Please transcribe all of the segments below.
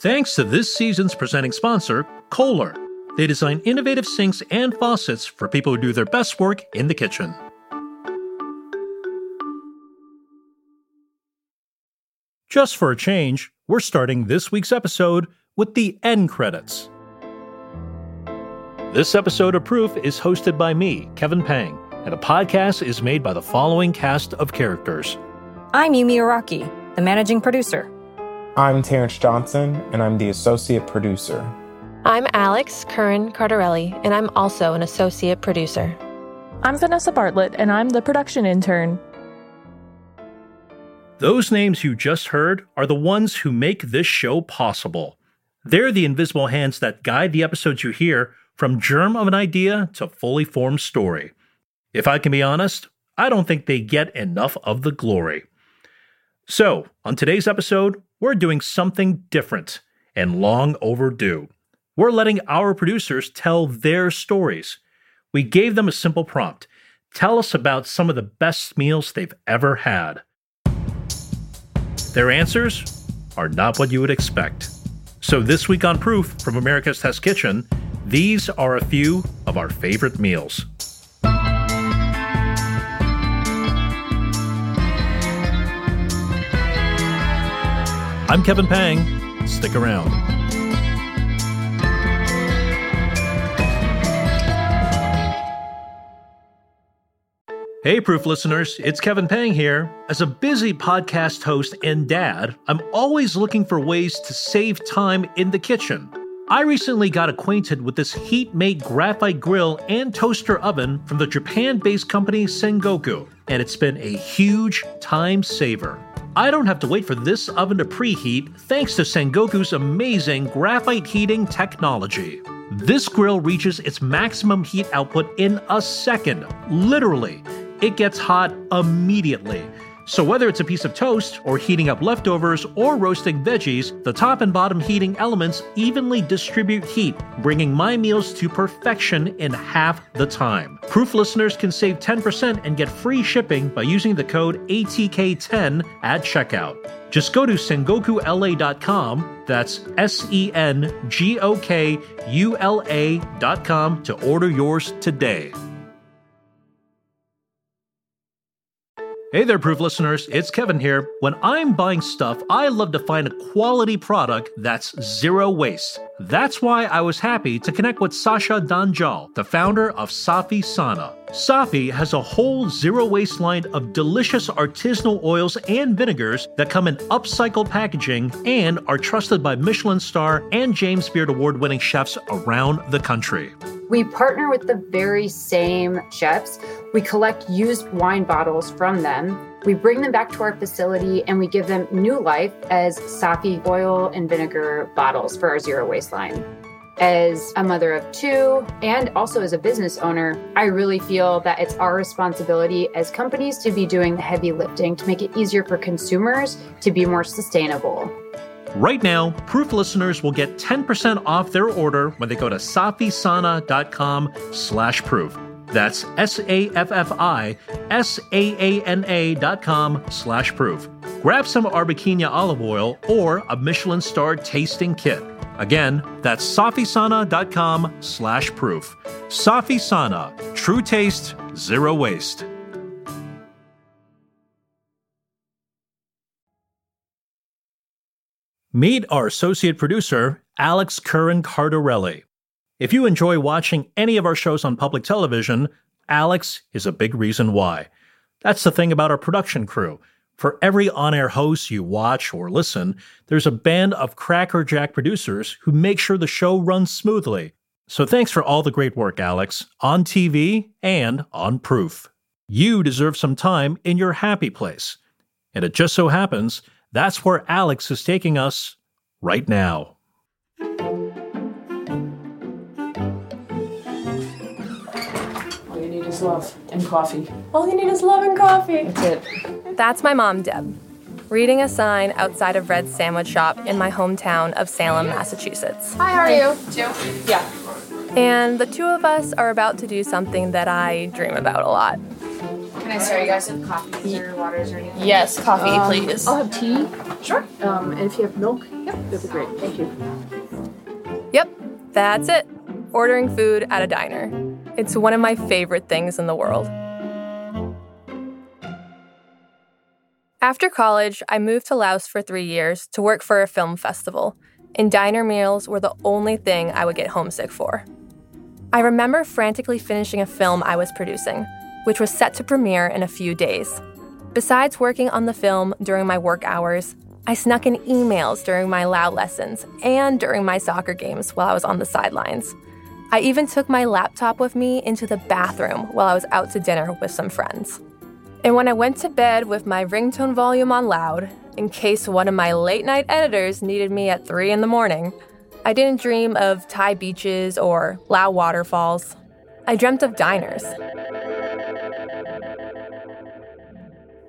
Thanks to this season's presenting sponsor, Kohler. They design innovative sinks and faucets for people who do their best work in the kitchen. Just for a change, we're starting this week's episode with the end credits. This episode of Proof is hosted by me, Kevin Pang, and the podcast is made by the following cast of characters. I'm Yumi Araki, the managing producer. I'm Terrence Johnson, and I'm the associate producer. I'm Alex Curran Cardarelli, and I'm also an associate producer. I'm Vanessa Bartlett, and I'm the production intern. Those names you just heard are the ones who make this show possible. They're the invisible hands that guide the episodes you hear from germ of an idea to fully formed story. If I can be honest, I don't think they get enough of the glory. So, on today's episode, we're doing something different and long overdue. We're letting our producers tell their stories. We gave them a simple prompt tell us about some of the best meals they've ever had. Their answers are not what you would expect. So, this week on Proof from America's Test Kitchen, these are a few of our favorite meals. I'm Kevin Pang. Stick around. Hey, Proof listeners, it's Kevin Pang here. As a busy podcast host and dad, I'm always looking for ways to save time in the kitchen. I recently got acquainted with this HeatMate graphite grill and toaster oven from the Japan based company Sengoku, and it's been a huge time saver. I don't have to wait for this oven to preheat thanks to Sengoku's amazing graphite heating technology. This grill reaches its maximum heat output in a second, literally it gets hot immediately. So, whether it's a piece of toast, or heating up leftovers, or roasting veggies, the top and bottom heating elements evenly distribute heat, bringing my meals to perfection in half the time. Proof listeners can save 10% and get free shipping by using the code ATK10 at checkout. Just go to sengokula.com, that's S E N G O K U L A.com to order yours today. Hey there, Proof listeners, it's Kevin here. When I'm buying stuff, I love to find a quality product that's zero waste. That's why I was happy to connect with Sasha Danjal, the founder of Safi Sana. Safi has a whole zero waste line of delicious artisanal oils and vinegars that come in upcycled packaging and are trusted by Michelin star and James Beard award winning chefs around the country. We partner with the very same chefs. We collect used wine bottles from them. We bring them back to our facility and we give them new life as Safi oil and vinegar bottles for our zero waste line. As a mother of two and also as a business owner, I really feel that it's our responsibility as companies to be doing the heavy lifting to make it easier for consumers to be more sustainable. Right now, Proof listeners will get 10% off their order when they go to safisana.com slash proof. That's S-A-F-F-I-S-A-A-N-A dot com slash proof. Grab some Arbequina olive oil or a Michelin star tasting kit. Again, that's safisana.com slash proof. Safi Sana, true taste, zero waste. Meet our associate producer, Alex Curran Cardarelli. If you enjoy watching any of our shows on public television, Alex is a big reason why. That's the thing about our production crew. For every on air host you watch or listen, there's a band of crackerjack producers who make sure the show runs smoothly. So thanks for all the great work, Alex, on TV and on Proof. You deserve some time in your happy place. And it just so happens that's where Alex is taking us right now. Love and coffee. All you need is love and coffee. That's it. That's my mom, Deb, reading a sign outside of Red's Sandwich Shop in my hometown of Salem, Massachusetts. Hi, how are you? Joe. Yeah. And the two of us are about to do something that I dream about a lot Can I start you guys with coffees or waters or anything? Yes, coffee, Um, please. I'll have tea. Sure. Um, and if you have milk, yep, that'd be great. Thank you. Yep, that's it. Ordering food at a diner. It's one of my favorite things in the world. After college, I moved to Laos for three years to work for a film festival, and diner meals were the only thing I would get homesick for. I remember frantically finishing a film I was producing, which was set to premiere in a few days. Besides working on the film during my work hours, I snuck in emails during my Lao lessons and during my soccer games while I was on the sidelines. I even took my laptop with me into the bathroom while I was out to dinner with some friends. And when I went to bed with my ringtone volume on loud, in case one of my late night editors needed me at 3 in the morning, I didn't dream of Thai beaches or Lao waterfalls. I dreamt of diners.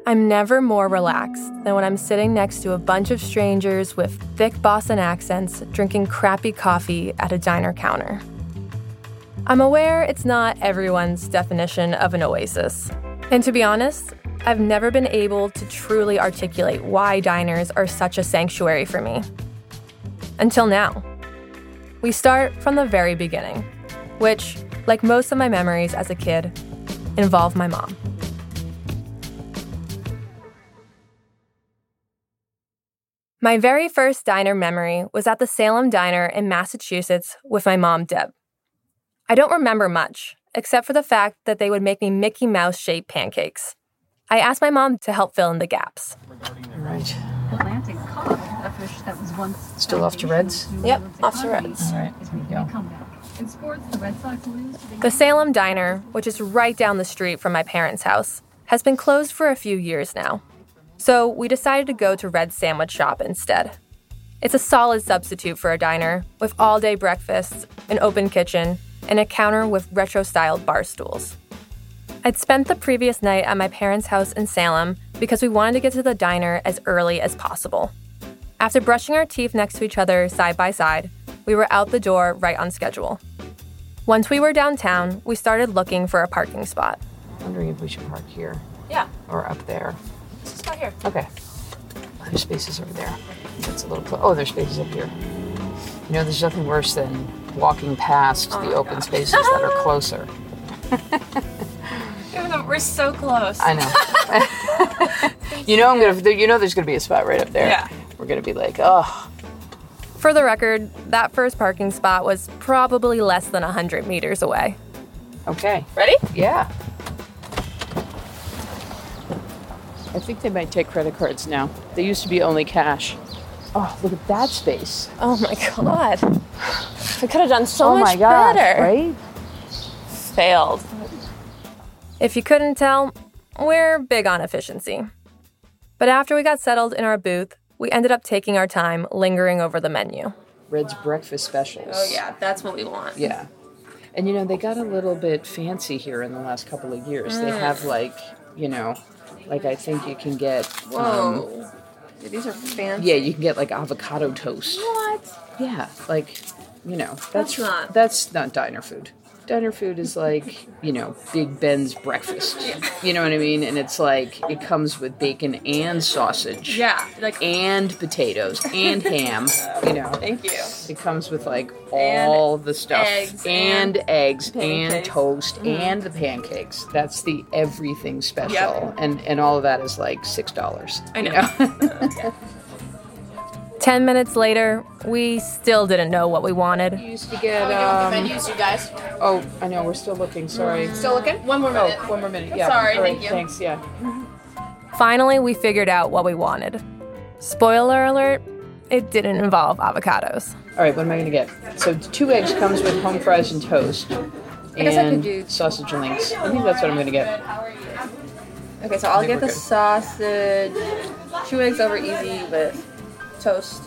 I'm never more relaxed than when I'm sitting next to a bunch of strangers with thick Boston accents drinking crappy coffee at a diner counter. I'm aware it's not everyone's definition of an oasis. And to be honest, I've never been able to truly articulate why diners are such a sanctuary for me. Until now. We start from the very beginning, which, like most of my memories as a kid, involve my mom. My very first diner memory was at the Salem Diner in Massachusetts with my mom, Deb. I don't remember much, except for the fact that they would make me Mickey Mouse shaped pancakes. I asked my mom to help fill in the gaps. Right. Atlantic cod, a fish that was once Still off to Reds? Yep, off to Reds. All right, here we go. In sports, the Red Sox lose to the The Salem Diner, which is right down the street from my parents' house, has been closed for a few years now. So we decided to go to Red Sandwich Shop instead. It's a solid substitute for a diner, with all day breakfasts, an open kitchen, and a counter with retro styled bar stools. I'd spent the previous night at my parents' house in Salem because we wanted to get to the diner as early as possible. After brushing our teeth next to each other side by side, we were out the door right on schedule. Once we were downtown, we started looking for a parking spot. Wondering if we should park here Yeah, or up there. let's start here. Okay. There's spaces over there. That's a little close. Oh, there's spaces up here. You know, there's nothing worse than walking past the oh, open spaces that are closer. We're so close. I know. you know, I'm gonna. You know, there's gonna be a spot right up there. Yeah. We're gonna be like, oh, For the record, that first parking spot was probably less than 100 meters away. okay. Ready? Yeah. I think they might take credit cards now. They used to be only cash. Oh, look at that space. Oh my god. I could have done so oh much my gosh, better. right? Failed. If you couldn't tell, we're big on efficiency. But after we got settled in our booth, we ended up taking our time lingering over the menu. Red's breakfast specials. Oh, yeah, that's what we want. Yeah. And you know, they got a little bit fancy here in the last couple of years. They have like, you know, like I think you can get um, These are fancy. yeah, you can get like avocado toast. What? Yeah, like, you know, that's not- that's not diner food. Diner food is like, you know, Big Ben's breakfast. You know what I mean? And it's like it comes with bacon and sausage. Yeah, like And potatoes and ham, you know. thank you. It comes with like And all the stuff eggs and, and eggs and toast mm-hmm. and the pancakes. That's the everything special, Yep. and and all of that is like six dollars. I know. Ten minutes later, we still didn't know what we wanted. used to get. Um, Menus, you guys. oh, I know. We're still looking. Sorry. Still looking? One more Oh, minute. one more minute. Yeah. Sorry, All right, thank you. Thanks. Yeah. Finally, we figured out what we wanted. Spoiler alert, it didn't involve avocados. All right. What am I gonna get? So two eggs comes with home fries and toast. I guess I could and do- sausage links. I think that's what I'm gonna get. Okay, so I'll get the good. sausage, two eggs over easy with toast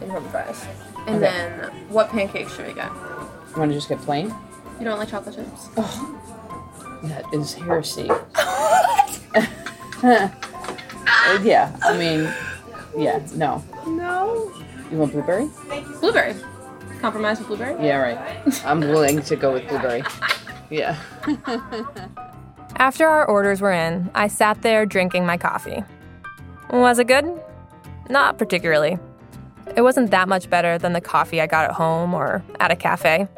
and home fries. And Okay. then what pancakes should we get? You want to just get plain? You don't like chocolate chips? Oh, that is heresy. yeah, I mean, yeah, no. No. You want blueberry? Blueberry. Compromise with blueberry? Yeah, right. I'm willing to go with blueberry. Yeah. After our orders were in, I sat there drinking my coffee. Was it good? Not particularly. It wasn't that much better than the coffee I got at home or at a cafe.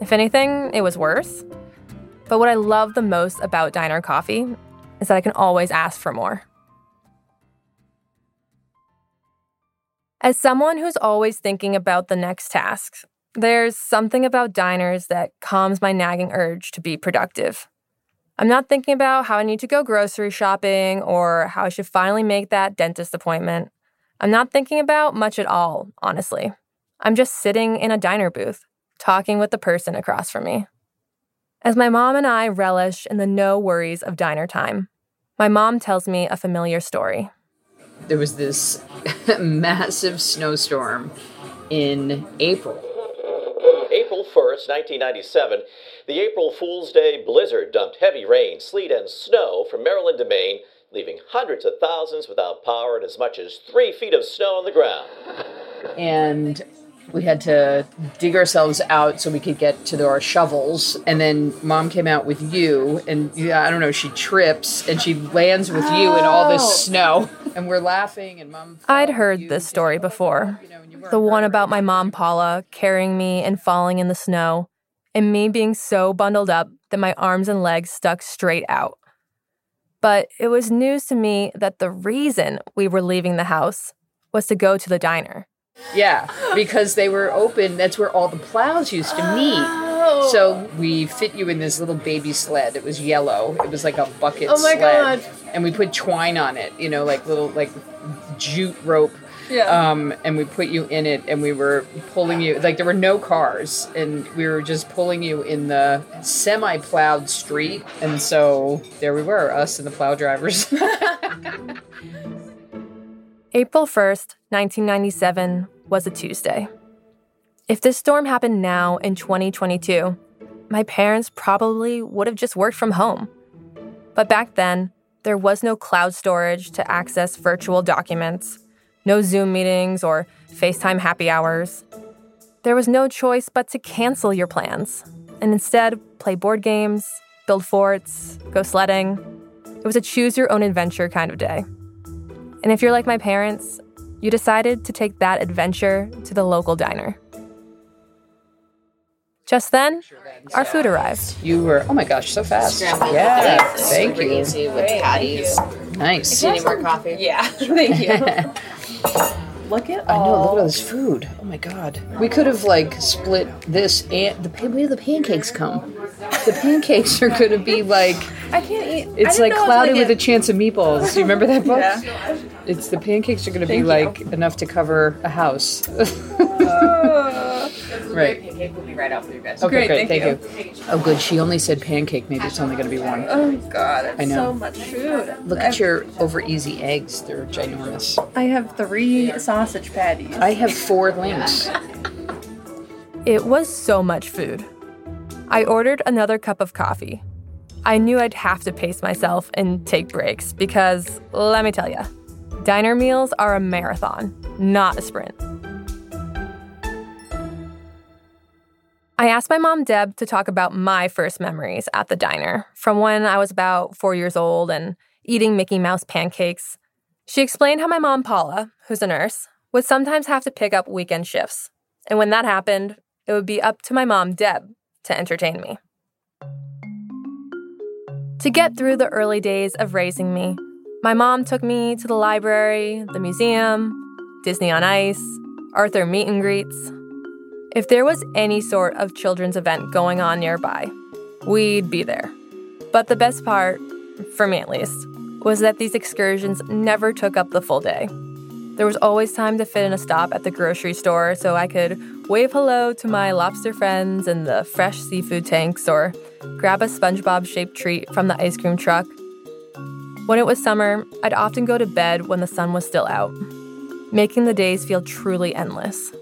If anything, it was worse. But what I love the most about diner coffee is that I can always ask for more. As someone who's always thinking about the next task, there's something about diners that calms my nagging urge to be productive. I'm not thinking about how I need to go grocery shopping or how I should finally make that dentist appointment. I'm not thinking about much at all, honestly. I'm just sitting in a diner booth, talking with the person across from me. As my mom and I relish in the no worries of diner time, my mom tells me a familiar story. There was this massive snowstorm in April. April 1st, 1997, the April Fool's Day blizzard dumped heavy rain, sleet, and snow from Maryland to Maine, leaving hundreds of thousands without power and as much as three feet of snow on the ground. and we had to dig ourselves out so we could get to our shovels and then mom came out with you and yeah i don't know she trips and she lands with you in all this oh. snow and we're laughing and mom I'd heard this story before. The one about my mom, Paula, carrying me and falling in the snow, and me being so bundled up that my arms and legs stuck straight out. But it was news to me that the reason we were leaving the house was to go to the diner. yeah because they were open that's where all the plows used to meet oh. so we fit you in this little baby sled it was yellow it was like a bucket Oh my sled God. and we put twine on it you know like little like jute rope Yeah. um, and we put you in it and we were pulling you like there were no cars and we were just pulling you in the semi-plowed street and so there we were us and the plow drivers April 1st, 1997 was a Tuesday. If this storm happened now in 2022, my parents probably would have just worked from home. But back then, there was no cloud storage to access virtual documents, no Zoom meetings or FaceTime happy hours. There was no choice but to cancel your plans and instead play board games, build forts, go sledding. It was a choose your own adventure kind of day. And if you're like my parents, you decided to take that adventure to the local diner. Just then, our food arrived. you were oh my gosh so fast Scrambled yeah eggs, thank super you easy with patties. nice Do you need more coffee? Yeah, thank you. Look at I know. Look at all this food. Oh my god. We could have like split this and the pa- where do the pancakes come? The pancakes are going to be like I can't eat. it's like know cloudy it was with a chance of meatballs. Do you remember that book? Yeah. It's the pancakes are going to be Thank you. like enough to cover a house. Oh. Right. Pancake will be right out for you guys. Okay, Great, great. thank Thank, you. Oh, good. She only said pancake. Maybe it's only going to be one. Oh god, it's I know. so much food. Look at your over easy eggs. They're ginormous. I have three sausage patties. I have four links. It was so much food. I ordered another cup of coffee. I knew I'd have to pace myself and take breaks because, let me tell you, diner meals are a marathon, not a sprint. I asked my mom, Deb, to talk about my first memories at the diner from when I was about four years old and eating Mickey Mouse pancakes. She explained how my mom, Paula, who's a nurse, would sometimes have to pick up weekend shifts. And when that happened, it would be up to my mom, Deb, to entertain me. To get through the early days of raising me, my mom took me to the library, the museum, Disney on Ice, Arthur meet and greets. If there was any sort of children's event going on nearby, we'd be there. But the best part, for me at least, was that these excursions never took up the full day. There was always time to fit in a stop at the grocery store so I could wave hello to my lobster friends in the fresh seafood tanks or grab a SpongeBob shaped treat from the ice cream truck. When it was summer, I'd often go to bed when the sun was still out, making the days feel truly endless.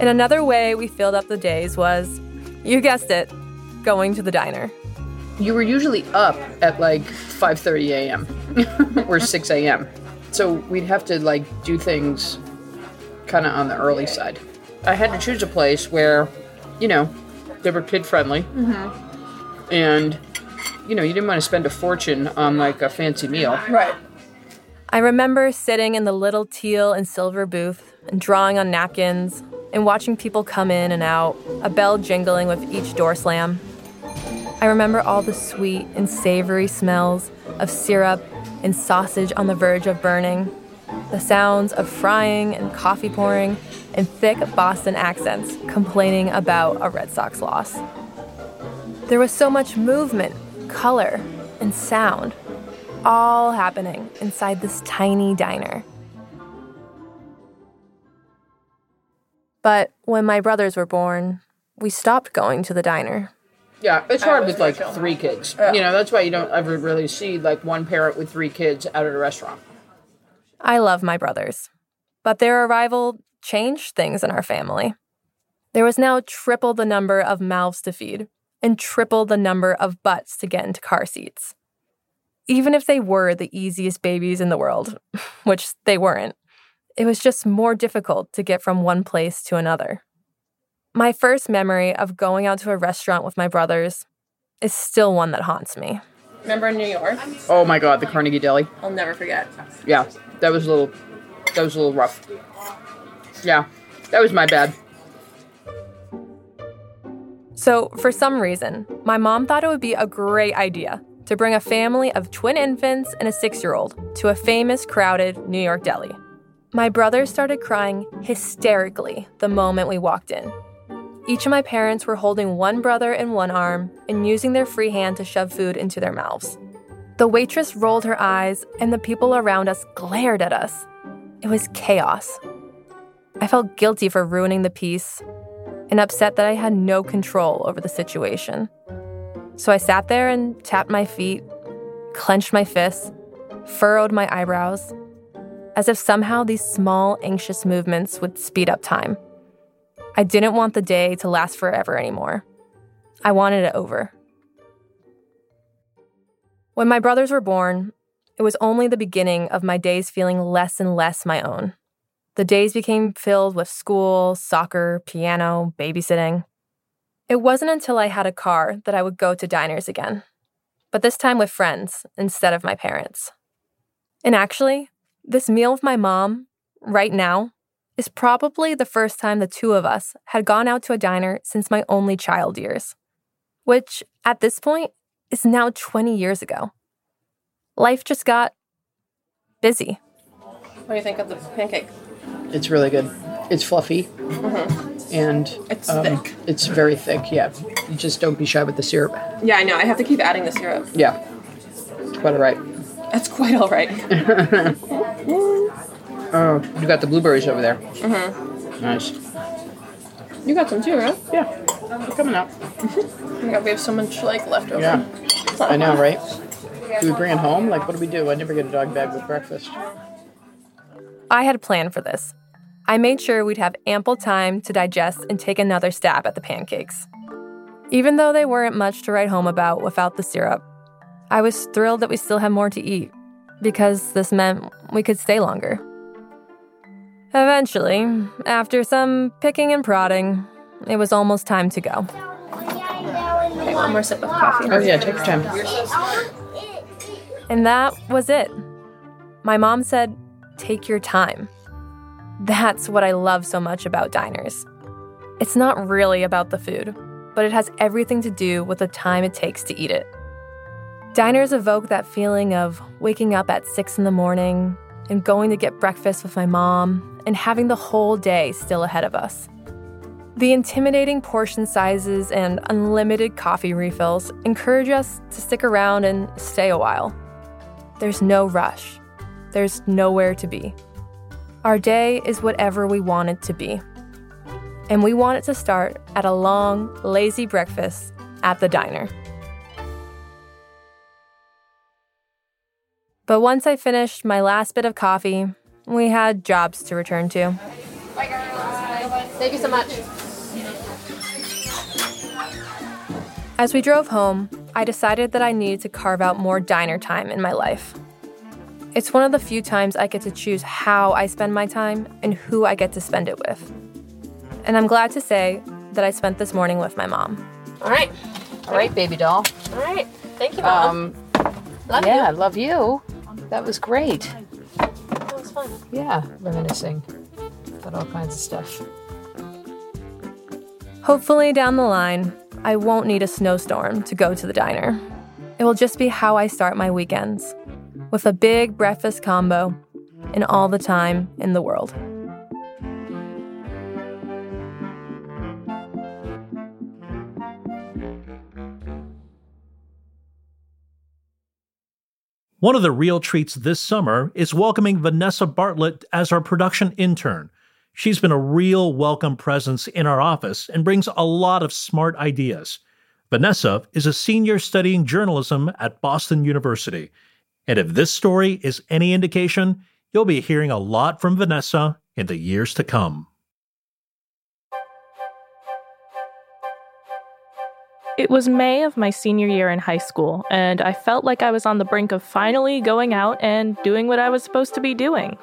And another way we filled up the days was, you guessed it, going to the diner. You were usually up at like 5:30 a.m. or 6 a.m. So we'd have to like do things kind of on the early side. I had to choose a place where, you know, they were kid friendly, mm-hmm. and you know, you didn't want to spend a fortune on like a fancy meal. Right. I remember sitting in the little teal and silver booth and drawing on napkins and watching people come in and out, a bell jingling with each door slam. I remember all the sweet and savory smells of syrup and sausage on the verge of burning, the sounds of frying and coffee pouring, and thick Boston accents complaining about a Red Sox loss. There was so much movement, color, and sound, all happening inside this tiny diner. But when my brothers were born, we stopped going to the diner. Yeah, it's hard with like three kids. Yeah. You know, that's why you don't ever really see like one parent with three kids out at a restaurant. I love my brothers, but their arrival changed things in our family. There was now triple the number of mouths to feed and triple the number of butts to get into car seats. Even if they were the easiest babies in the world, which they weren't, it was just more difficult to get from one place to another. My first memory of going out to a restaurant with my brothers is still one that haunts me. Remember in New York? Oh my god, the Carnegie Deli. I'll never forget. Yeah, that was a little that was a little rough. Yeah. That was my bad. So, for some reason, my mom thought it would be a great idea to bring a family of twin infants and a six year old to a famous, crowded New York deli. My brother started crying hysterically the moment we walked in. Each of my parents were holding one brother in one arm and using their free hand to shove food into their mouths. The waitress rolled her eyes, and the people around us glared at us. It was chaos. I felt guilty for ruining the peace and upset that I had no control over the situation. So I sat there and tapped my feet, clenched my fists, furrowed my eyebrows, as if somehow these small, anxious movements would speed up time. I didn't want the day to last forever anymore. I wanted it over. When my brothers were born, it was only the beginning of my days feeling less and less my own. The days became filled with school, soccer, piano, babysitting. It wasn't until I had a car that I would go to diners again, but this time with friends instead of my parents. And actually, this meal with my mom, right now, is probably the first time the two of us had gone out to a diner since my only child years, which at this point is now 20 years ago. Life just got busy. What do you think of the pancake? It's really good. It's fluffy. And It's um, thick. It's very thick, yeah. You just don't be shy with the syrup. Yeah, I know. I have to keep adding the syrup. Yeah. It's quite alright. That's quite all right. Oh, you got the blueberries over there. Mm-hmm. Nice. You got some too, right? Yeah. They're coming out. Oh my God, we have so much like left over. Yeah. I know, right? Do we bring it home? Like, what do we do? I never get a dog bag with breakfast. I had planned for this. I made sure we'd have ample time to digest and take another stab at the pancakes. Even though they weren't much to write home about without the syrup, I was thrilled that we still had more to eat because this meant we could stay longer. Eventually, after some picking and prodding, it was almost time to go. Okay, one more sip of coffee. Oh, yeah, take your time. And that was it. My mom said, Take your time. That's what I love so much about diners. It's not really about the food, but it has everything to do with the time it takes to eat it. Diners evoke that feeling of waking up at six in the morning and going to get breakfast with my mom and having the whole day still ahead of us. The intimidating portion sizes and unlimited coffee refills encourage us to stick around and stay a while. There's no rush. There's nowhere to be. Our day is whatever we want it to be. And we want it to start at a long, lazy breakfast at the diner. But once I finished my last bit of coffee, we had jobs to return to. Thank you so much. As we drove home, I decided that I needed to carve out more diner time in my life. It's one of the few times I get to choose how I spend my time and who I get to spend it with. And I'm glad to say that I spent this morning with my mom. All right. All right, baby doll. All right. Thank you, Mom. Um, Love yeah, you. love you. That was great. That was fun. Yeah, reminiscing about all kinds of stuff. Hopefully, down the line, I won't need a snowstorm to go to the diner. It will just be how I start my weekends with a big breakfast combo and all the time in the world. One of the real treats this summer is welcoming Vanessa Bartlett as our production intern. She's been a real welcome presence in our office and brings a lot of smart ideas. Vanessa is a senior studying journalism at Boston University. And if this story is any indication, you'll be hearing a lot from Vanessa in the years to come. It was May of my senior year in high school, and I felt like I was on the brink of finally going out and doing what I was supposed to be doing.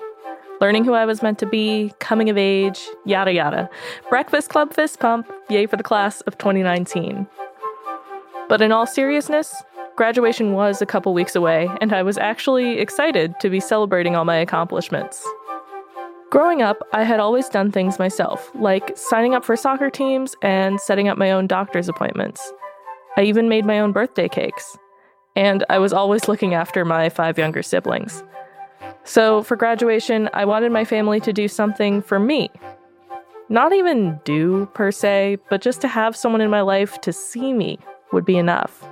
Learning who I was meant to be, coming of age, yada yada. Breakfast Club fist pump, yay for the class of 2019. But in all seriousness, graduation was a couple weeks away, and I was actually excited to be celebrating all my accomplishments. Growing up, I had always done things myself, like signing up for soccer teams and setting up my own doctor's appointments. I even made my own birthday cakes. And I was always looking after my five younger siblings. So for graduation, I wanted my family to do something for me. Not even do, per se, but just to have someone in my life to see me would be enough.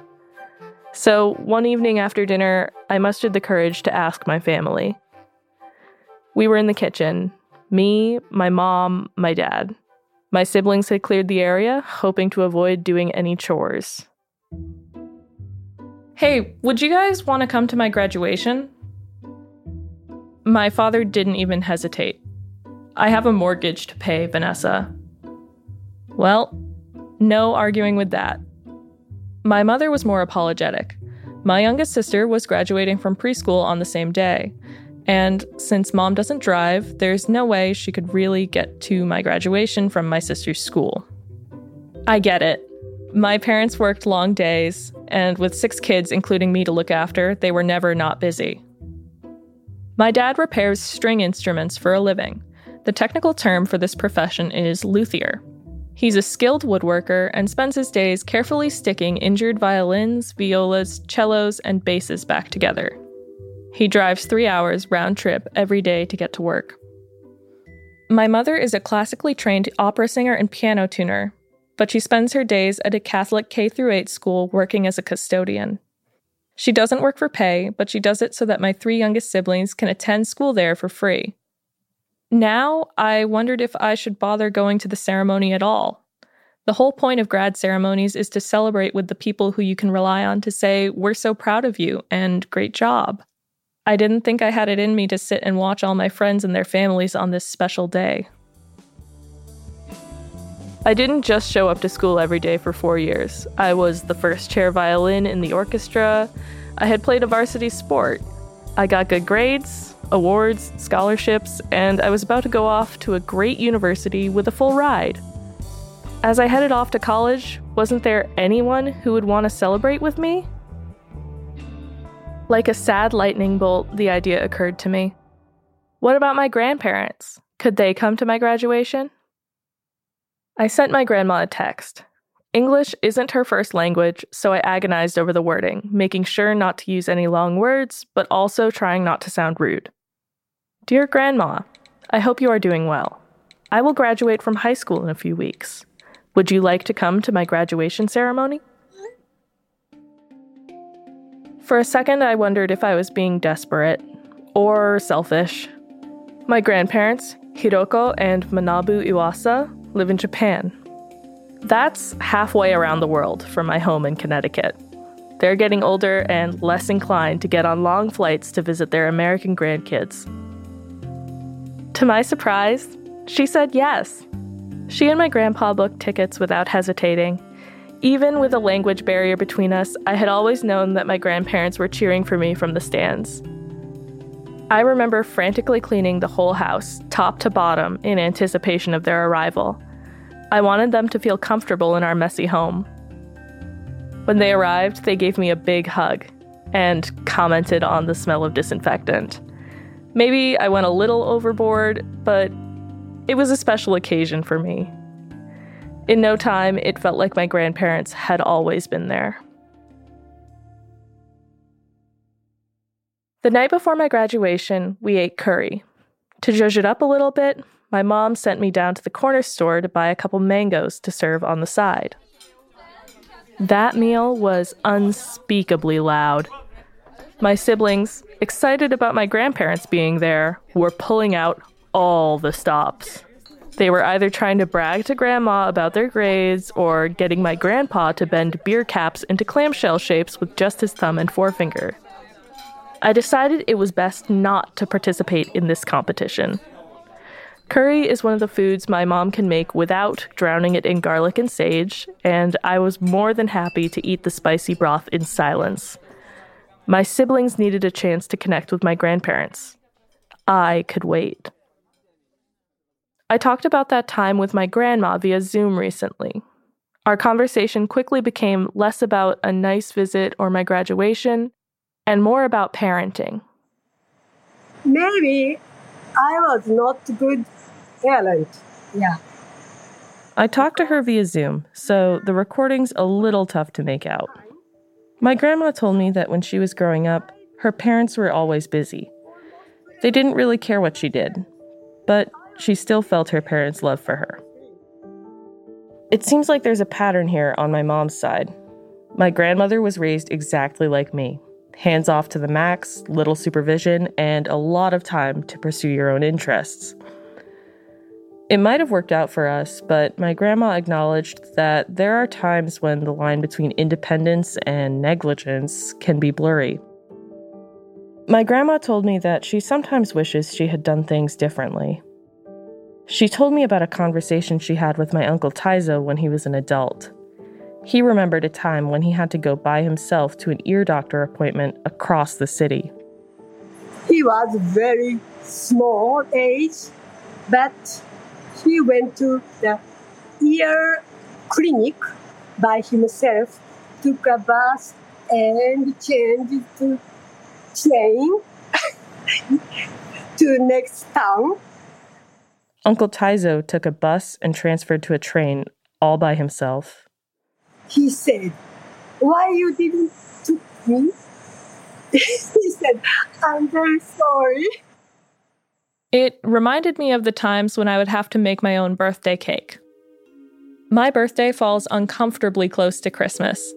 So one evening after dinner, I mustered the courage to ask my family. We were in the kitchen me, my mom, my dad. My siblings had cleared the area, hoping to avoid doing any chores. Hey, would you guys want to come to my graduation? My father didn't even hesitate. I have a mortgage to pay, Vanessa. Well, no arguing with that. My mother was more apologetic. My youngest sister was graduating from preschool on the same day, and since mom doesn't drive, there's no way she could really get to my graduation from my sister's school. I get it. My parents worked long days, and with six kids, including me to look after, they were never not busy. My dad repairs string instruments for a living. The technical term for this profession is luthier. He's a skilled woodworker and spends his days carefully sticking injured violins, violas, cellos, and basses back together. He drives three hours round trip every day to get to work. My mother is a classically trained opera singer and piano tuner, but she spends her days at a Catholic K 8 school working as a custodian. She doesn't work for pay, but she does it so that my three youngest siblings can attend school there for free. Now, I wondered if I should bother going to the ceremony at all. The whole point of grad ceremonies is to celebrate with the people who you can rely on to say, We're so proud of you and great job. I didn't think I had it in me to sit and watch all my friends and their families on this special day. I didn't just show up to school every day for four years. I was the first chair violin in the orchestra. I had played a varsity sport. I got good grades, awards, scholarships, and I was about to go off to a great university with a full ride. As I headed off to college, wasn't there anyone who would want to celebrate with me? Like a sad lightning bolt, the idea occurred to me. What about my grandparents? Could they come to my graduation? I sent my grandma a text. English isn't her first language, so I agonized over the wording, making sure not to use any long words, but also trying not to sound rude. Dear Grandma, I hope you are doing well. I will graduate from high school in a few weeks. Would you like to come to my graduation ceremony? For a second, I wondered if I was being desperate or selfish. My grandparents, Hiroko and Manabu Iwasa, live in Japan. That's halfway around the world from my home in Connecticut. They're getting older and less inclined to get on long flights to visit their American grandkids. To my surprise, she said yes. She and my grandpa booked tickets without hesitating. Even with a language barrier between us, I had always known that my grandparents were cheering for me from the stands. I remember frantically cleaning the whole house, top to bottom, in anticipation of their arrival. I wanted them to feel comfortable in our messy home. When they arrived, they gave me a big hug and commented on the smell of disinfectant. Maybe I went a little overboard, but it was a special occasion for me. In no time, it felt like my grandparents had always been there. The night before my graduation, we ate curry. To zhuzh it up a little bit, my mom sent me down to the corner store to buy a couple mangoes to serve on the side. That meal was unspeakably loud. My siblings, excited about my grandparents being there, were pulling out all the stops. They were either trying to brag to grandma about their grades or getting my grandpa to bend beer caps into clamshell shapes with just his thumb and forefinger. I decided it was best not to participate in this competition. Curry is one of the foods my mom can make without drowning it in garlic and sage, and I was more than happy to eat the spicy broth in silence. My siblings needed a chance to connect with my grandparents. I could wait. I talked about that time with my grandma via Zoom recently. Our conversation quickly became less about a nice visit or my graduation and more about parenting. Maybe I was not good parent. Yeah. I talked to her via Zoom, so the recording's a little tough to make out. My grandma told me that when she was growing up, her parents were always busy. They didn't really care what she did, but she still felt her parents' love for her. It seems like there's a pattern here on my mom's side. My grandmother was raised exactly like me hands off to the max, little supervision, and a lot of time to pursue your own interests. It might have worked out for us, but my grandma acknowledged that there are times when the line between independence and negligence can be blurry. My grandma told me that she sometimes wishes she had done things differently. She told me about a conversation she had with my uncle Taizo when he was an adult. He remembered a time when he had to go by himself to an ear doctor appointment across the city. He was very small age, but he went to the ear clinic by himself, took a bus, and changed to train to next town Uncle Taizo took a bus and transferred to a train all by himself. He said, Why you didn't took me? he said, I'm very sorry. It reminded me of the times when I would have to make my own birthday cake. My birthday falls uncomfortably close to Christmas.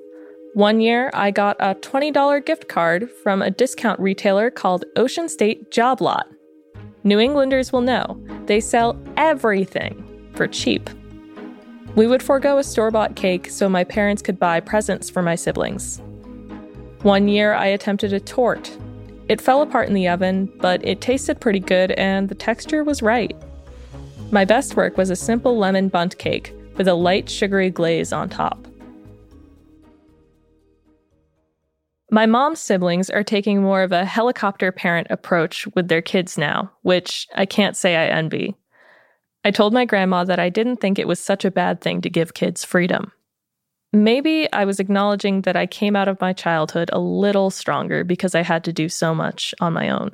One year, I got a $20 gift card from a discount retailer called Ocean State Job Lot. New Englanders will know they sell everything for cheap. We would forego a store bought cake so my parents could buy presents for my siblings. One year, I attempted a torte. It fell apart in the oven, but it tasted pretty good and the texture was right. My best work was a simple lemon bundt cake with a light sugary glaze on top. My mom's siblings are taking more of a helicopter parent approach with their kids now, which I can't say I envy. I told my grandma that I didn't think it was such a bad thing to give kids freedom. Maybe I was acknowledging that I came out of my childhood a little stronger because I had to do so much on my own.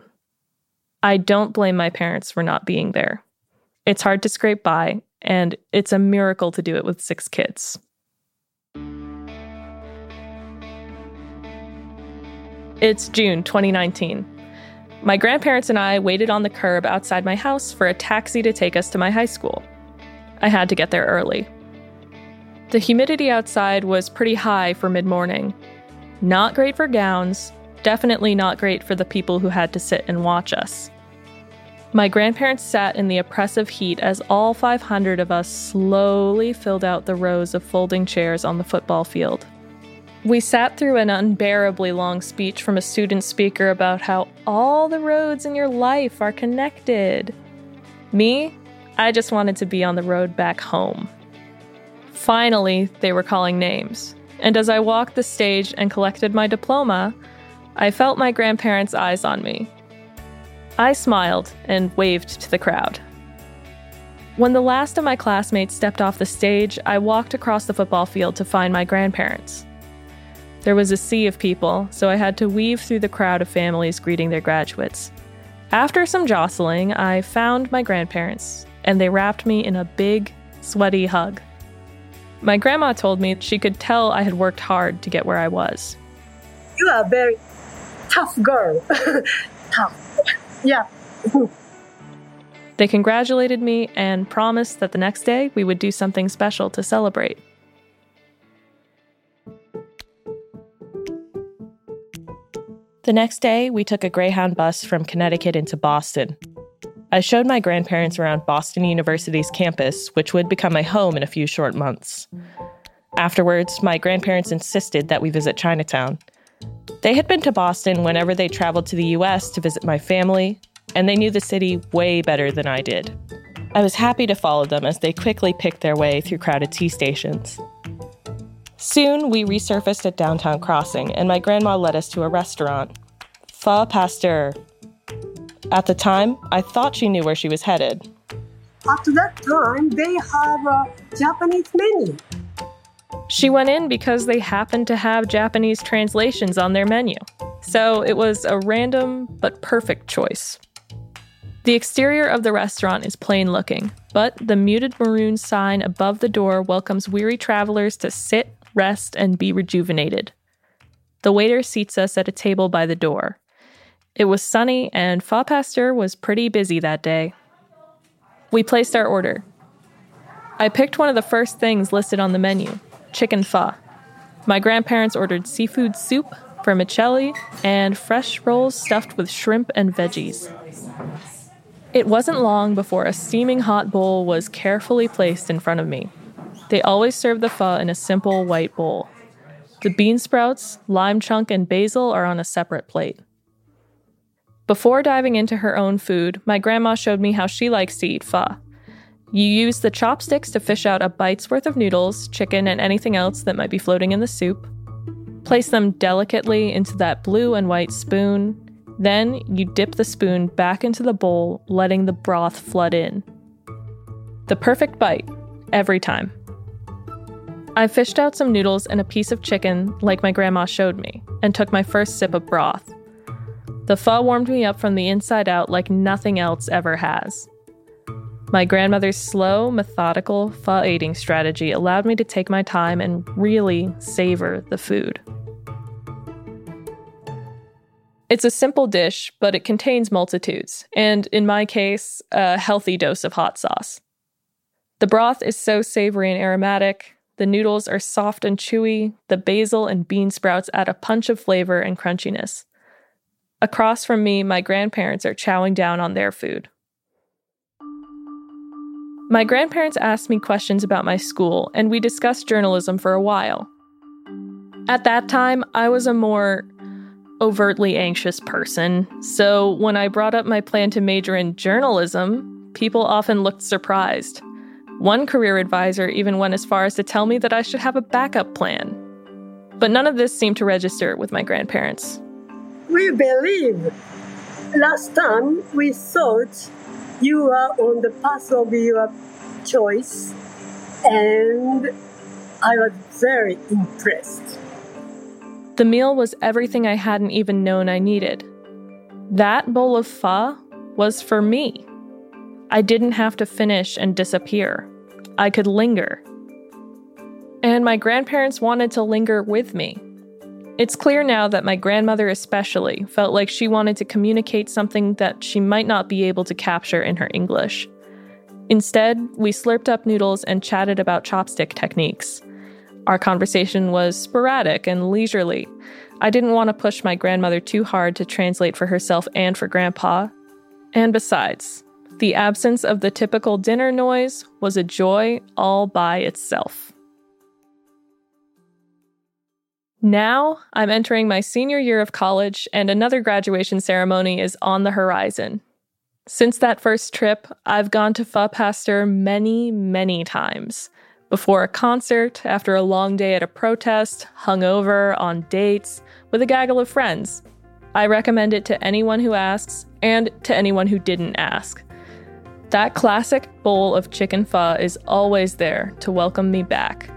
I don't blame my parents for not being there. It's hard to scrape by, and it's a miracle to do it with six kids. It's June 2019. My grandparents and I waited on the curb outside my house for a taxi to take us to my high school. I had to get there early. The humidity outside was pretty high for mid morning. Not great for gowns, definitely not great for the people who had to sit and watch us. My grandparents sat in the oppressive heat as all 500 of us slowly filled out the rows of folding chairs on the football field. We sat through an unbearably long speech from a student speaker about how all the roads in your life are connected. Me, I just wanted to be on the road back home. Finally, they were calling names, and as I walked the stage and collected my diploma, I felt my grandparents' eyes on me. I smiled and waved to the crowd. When the last of my classmates stepped off the stage, I walked across the football field to find my grandparents. There was a sea of people, so I had to weave through the crowd of families greeting their graduates. After some jostling, I found my grandparents, and they wrapped me in a big, sweaty hug. My grandma told me she could tell I had worked hard to get where I was. You are a very tough girl. tough. Yeah. They congratulated me and promised that the next day we would do something special to celebrate. The next day, we took a Greyhound bus from Connecticut into Boston. I showed my grandparents around Boston University's campus, which would become my home in a few short months. Afterwards, my grandparents insisted that we visit Chinatown. They had been to Boston whenever they traveled to the US to visit my family, and they knew the city way better than I did. I was happy to follow them as they quickly picked their way through crowded T stations. Soon, we resurfaced at Downtown Crossing, and my grandma led us to a restaurant. Pho Pasteur. At the time, I thought she knew where she was headed. After that time, they have a Japanese menu. She went in because they happened to have Japanese translations on their menu. So it was a random but perfect choice. The exterior of the restaurant is plain looking, but the muted maroon sign above the door welcomes weary travelers to sit, rest, and be rejuvenated. The waiter seats us at a table by the door. It was sunny, and Pho Pasteur was pretty busy that day. We placed our order. I picked one of the first things listed on the menu chicken pho. My grandparents ordered seafood soup, vermicelli, and fresh rolls stuffed with shrimp and veggies. It wasn't long before a steaming hot bowl was carefully placed in front of me. They always serve the pho in a simple white bowl. The bean sprouts, lime chunk, and basil are on a separate plate. Before diving into her own food, my grandma showed me how she likes to eat pho. You use the chopsticks to fish out a bite's worth of noodles, chicken, and anything else that might be floating in the soup. Place them delicately into that blue and white spoon. Then you dip the spoon back into the bowl, letting the broth flood in. The perfect bite, every time. I fished out some noodles and a piece of chicken, like my grandma showed me, and took my first sip of broth. The pho warmed me up from the inside out like nothing else ever has. My grandmother's slow, methodical pho eating strategy allowed me to take my time and really savor the food. It's a simple dish, but it contains multitudes, and in my case, a healthy dose of hot sauce. The broth is so savory and aromatic, the noodles are soft and chewy, the basil and bean sprouts add a punch of flavor and crunchiness. Across from me, my grandparents are chowing down on their food. My grandparents asked me questions about my school, and we discussed journalism for a while. At that time, I was a more overtly anxious person, so when I brought up my plan to major in journalism, people often looked surprised. One career advisor even went as far as to tell me that I should have a backup plan. But none of this seemed to register with my grandparents. We believe. Last time we thought you are on the path of your choice, and I was very impressed. The meal was everything I hadn't even known I needed. That bowl of pho was for me. I didn't have to finish and disappear. I could linger. And my grandparents wanted to linger with me. It's clear now that my grandmother, especially, felt like she wanted to communicate something that she might not be able to capture in her English. Instead, we slurped up noodles and chatted about chopstick techniques. Our conversation was sporadic and leisurely. I didn't want to push my grandmother too hard to translate for herself and for Grandpa. And besides, the absence of the typical dinner noise was a joy all by itself. Now I'm entering my senior year of college, and another graduation ceremony is on the horizon. Since that first trip, I've gone to Pho Pasteur many, many times. Before a concert, after a long day at a protest, hungover, on dates, with a gaggle of friends. I recommend it to anyone who asks and to anyone who didn't ask. That classic bowl of chicken pho is always there to welcome me back.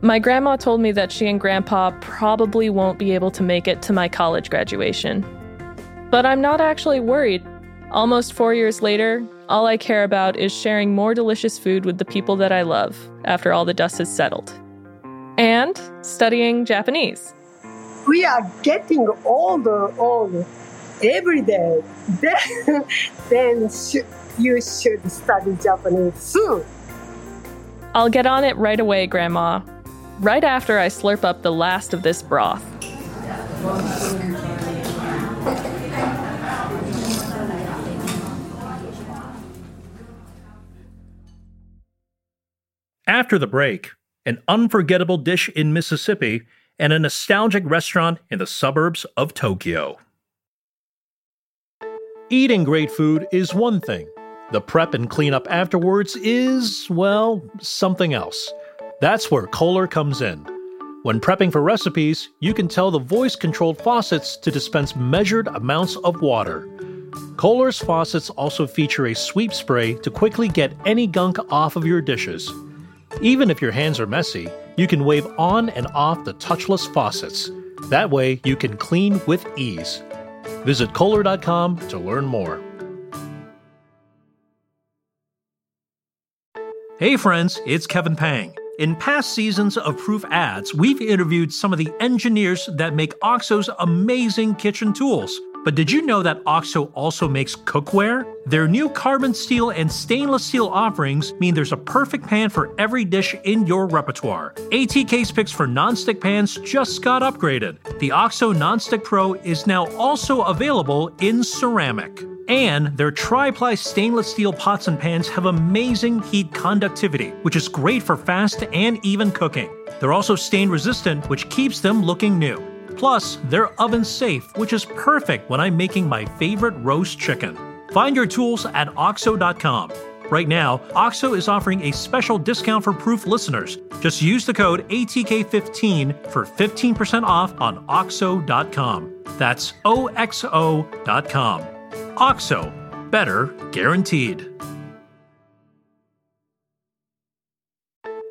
My grandma told me that she and grandpa probably won't be able to make it to my college graduation. But I'm not actually worried. Almost four years later, all I care about is sharing more delicious food with the people that I love after all the dust has settled. And studying Japanese. We are getting older, older every day. Then, then you should study Japanese soon. I'll get on it right away, Grandma. Right after I slurp up the last of this broth. After the break, an unforgettable dish in Mississippi and a nostalgic restaurant in the suburbs of Tokyo. Eating great food is one thing. The prep and cleanup afterwards is, well, something else. That's where Kohler comes in. When prepping for recipes, you can tell the voice controlled faucets to dispense measured amounts of water. Kohler's faucets also feature a sweep spray to quickly get any gunk off of your dishes. Even if your hands are messy, you can wave on and off the touchless faucets. That way, you can clean with ease. Visit Kohler.com to learn more. Hey, friends, it's Kevin Pang. In past seasons of Proof Ads, we've interviewed some of the engineers that make OXO's amazing kitchen tools. But did you know that OXO also makes cookware? Their new carbon steel and stainless steel offerings mean there's a perfect pan for every dish in your repertoire. ATK's picks for nonstick pans just got upgraded. The OXO Nonstick Pro is now also available in ceramic. And their tri-ply stainless steel pots and pans have amazing heat conductivity, which is great for fast and even cooking. They're also stain resistant, which keeps them looking new. Plus, they're oven safe, which is perfect when I'm making my favorite roast chicken. Find your tools at OXO.com. Right now, OXO is offering a special discount for Proof listeners. Just use the code ATK15 for 15% off on OXO.com. That's OXO.com. OXO, better guaranteed.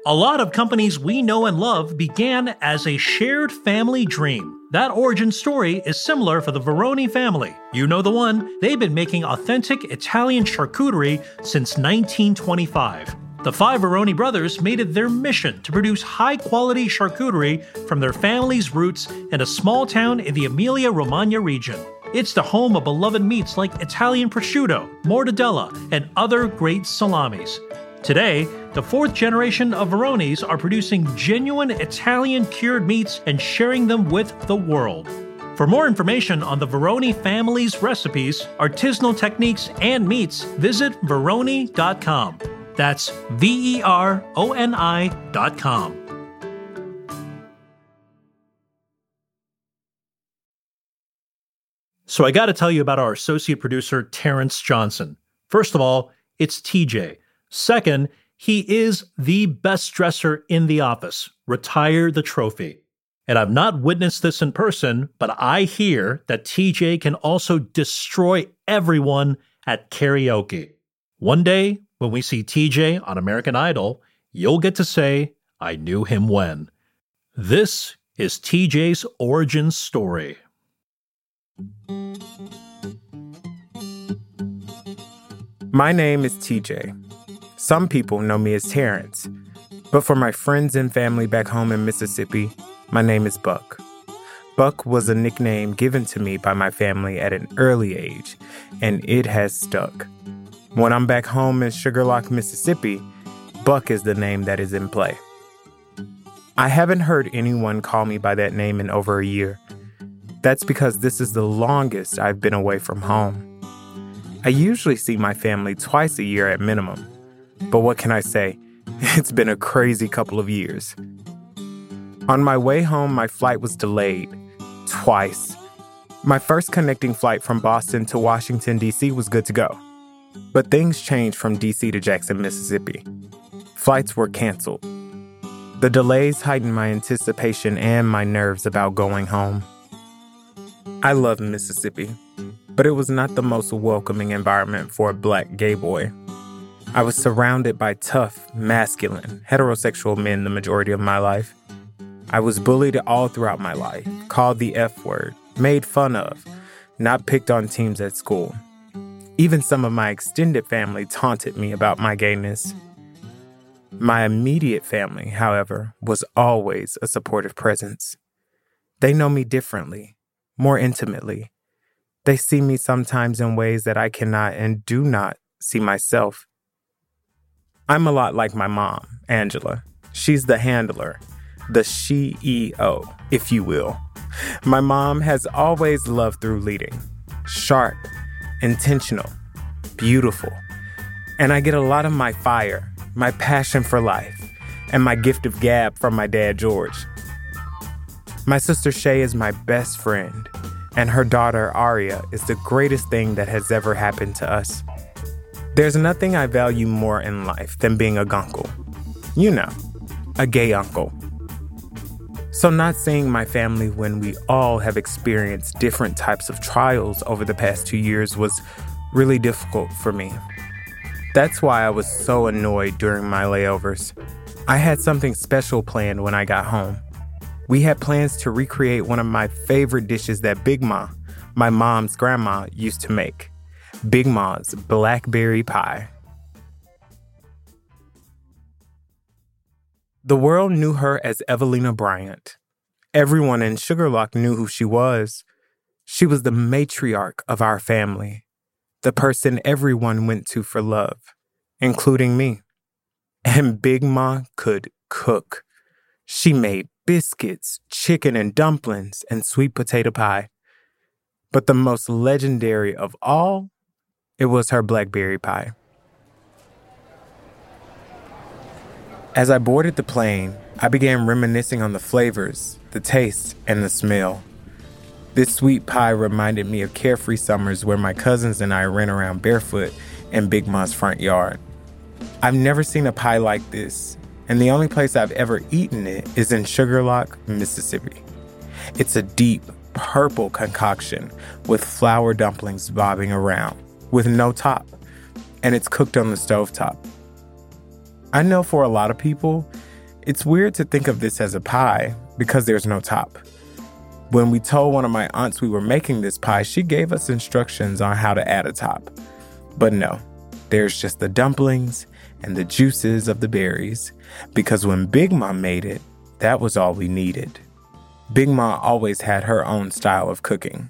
A lot of companies we know and love began as a shared family dream. That origin story is similar for the Veroni family. You know the one, they've been making authentic Italian charcuterie since 1925. The five Veroni brothers made it their mission to produce high quality charcuterie from their family's roots in a small town in the Emilia Romagna region. It's the home of beloved meats like Italian prosciutto, mortadella, and other great salamis. Today, the fourth generation of Veronis are producing genuine Italian cured meats and sharing them with the world. For more information on the Veroni family's recipes, artisanal techniques, and meats, visit Veroni.com. That's V E R O N I.com. So I got to tell you about our associate producer, Terrence Johnson. First of all, it's TJ. Second, he is the best dresser in the office. Retire the trophy. And I've not witnessed this in person, but I hear that TJ can also destroy everyone at karaoke. One day, when we see TJ on American Idol, you'll get to say, I knew him when. This is TJ's origin story. My name is TJ. Some people know me as Terrence, but for my friends and family back home in Mississippi, my name is Buck. Buck was a nickname given to me by my family at an early age, and it has stuck. When I'm back home in Shuqualak, Mississippi, Buck is the name that is in play. I haven't heard anyone call me by that name in over a year. That's because this is the longest I've been away from home. I usually see my family twice a year at minimum. But what can I say? It's been a crazy couple of years. On my way home, my flight was delayed twice. My first connecting flight from Boston to Washington, D.C. was good to go. But things changed from D.C. to Jackson, Mississippi. Flights were canceled. The delays heightened my anticipation and my nerves about going home. I love Mississippi, but it was not the most welcoming environment for a black gay boy. I was surrounded by tough, masculine, heterosexual men the majority of my life. I was bullied all throughout my life, called the F word, made fun of, not picked on teams at school. Even some of my extended family taunted me about my gayness. My immediate family, however, was always a supportive presence. They know me differently, more intimately. They see me sometimes in ways that I cannot and do not see myself. I'm a lot like my mom, Angela. She's the handler, the CEO, if you will. My mom has always loved through leading sharp, intentional, beautiful. And I get a lot of my fire, my passion for life, and my gift of gab from my dad, George. My sister Shay is my best friend, and her daughter, Aria, is the greatest thing that has ever happened to us. There's nothing I value more in life than being a gunkle. You know, a gay uncle. So, not seeing my family when we all have experienced different types of trials over the past two years was really difficult for me. That's why I was so annoyed during my layovers. I had something special planned when I got home. We had plans to recreate one of my favorite dishes that Big Ma, my mom's grandma, used to make Big Ma's blackberry pie. The world knew her as Evelina Bryant. Everyone in Shuqualak knew who she was. She was the matriarch of our family, the person everyone went to for love, including me. And Big Ma could cook. She made biscuits, chicken and dumplings, and sweet potato pie. But the most legendary of all, it was her blackberry pie. As I boarded the plane, I began reminiscing on the flavors, the taste, and the smell. This sweet pie reminded me of carefree summers where my cousins and I ran around barefoot in Big Ma's front yard. I've never seen a pie like this, and the only place I've ever eaten it is in Shuqualak, Mississippi. It's a deep, purple concoction with flour dumplings bobbing around, with no top, and it's cooked on the stove top. I know for a lot of people, it's weird to think of this as a pie because there's no top. When we told one of my aunts we were making this pie, she gave us instructions on how to add a top. But no, there's just the dumplings and the juices of the berries, because when Big Ma made it, that was all we needed. Big Ma always had her own style of cooking.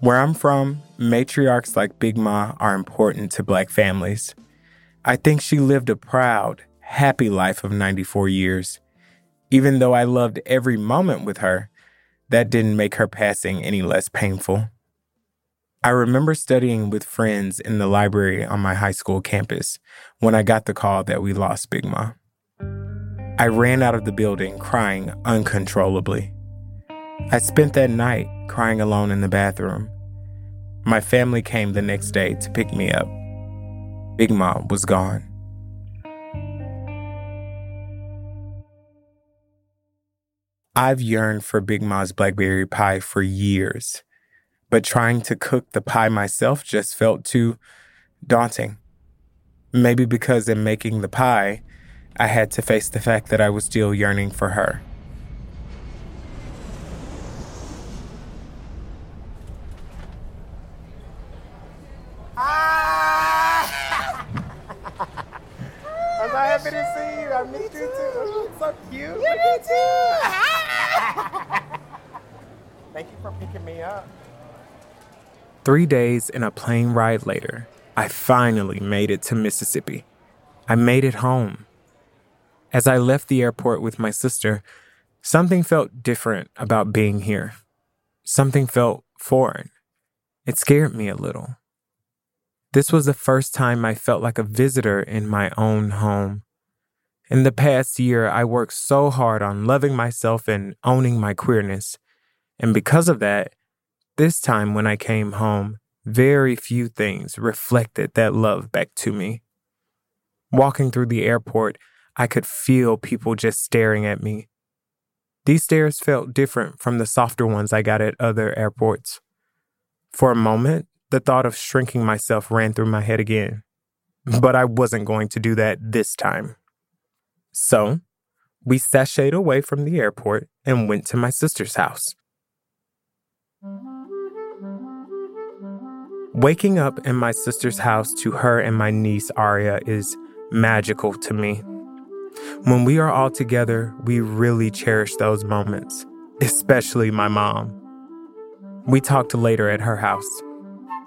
Where I'm from, matriarchs like Big Ma are important to black families. I think she lived a proud, happy life of 94 years. Even though I loved every moment with her, that didn't make her passing any less painful. I remember studying with friends in the library on my high school campus when I got the call that we lost Big Ma. I ran out of the building crying uncontrollably. I spent that night crying alone in the bathroom. My family came the next day to pick me up. Big Ma was gone. I've yearned for Big Ma's blackberry pie for years, but trying to cook the pie myself just felt too daunting. Maybe because in making the pie, I had to face the fact that I was still yearning for her. Ah! I'm so happy to see you. I missed you too. You so cute. You do too. Thank you for picking me up. Three days and a plane ride later, I finally made it to Mississippi. I made it home. As I left the airport with my sister, something felt different about being here. Something felt foreign. It scared me a little. This was the first time I felt like a visitor in my own home. In the past year, I worked so hard on loving myself and owning my queerness. And because of that, this time when I came home, very few things reflected that love back to me. Walking through the airport, I could feel people just staring at me. These stares felt different from the softer ones I got at other airports. For a moment, the thought of shrinking myself ran through my head again. But I wasn't going to do that this time. So, we sashayed away from the airport and went to my sister's house. Waking up in my sister's house to her and my niece Aria is magical to me. When we are all together, we really cherish those moments, especially my mom. We talked later at her house.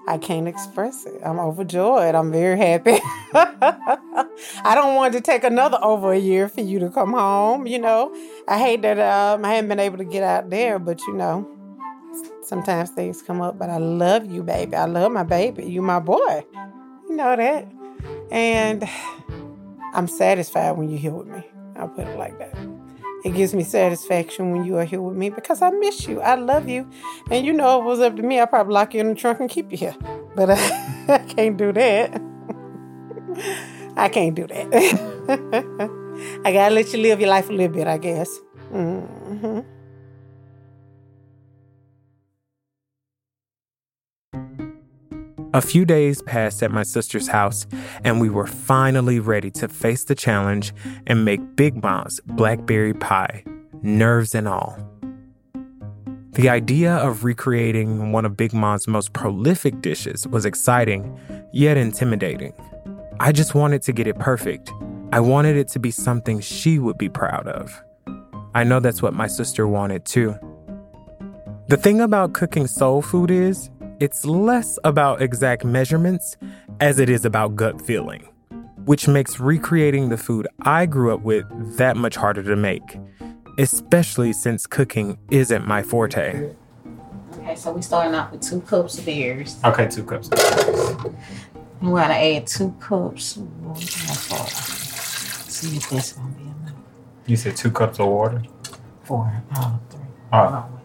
I can't express it. I'm overjoyed. I'm very happy. I don't want to take another over a year for you to come home. You know, I hate that um, I haven't been able to get out there, but you know, sometimes things come up. But I love you, baby. I love my baby. You my boy. You know that. And I'm satisfied when you're here with me. I'll put it like that. It gives me satisfaction when you are here with me because I miss you. I love you. And you know, if it was up to me, I'd probably lock you in the trunk and keep you here. But uh, I can't do that. I can't do that. I gotta let you live your life a little bit, I guess. Mm-hmm. A few days passed at my sister's house, and we were finally ready to face the challenge and make Big Mom's blackberry pie, nerves and all. The idea of recreating one of Big Mom's most prolific dishes was exciting, yet intimidating. I just wanted to get it perfect. I wanted it to be something she would be proud of. I know that's what my sister wanted too. The thing about cooking soul food is, it's less about exact measurements as it is about gut feeling, which makes recreating the food I grew up with that much harder to make, especially since cooking isn't my forte. Okay, so we starting off with two cups of beers. Okay, two cups. We're gonna add two cups of water. See if that's gonna be enough. You said two cups of water? Four. Oh, three. Oh.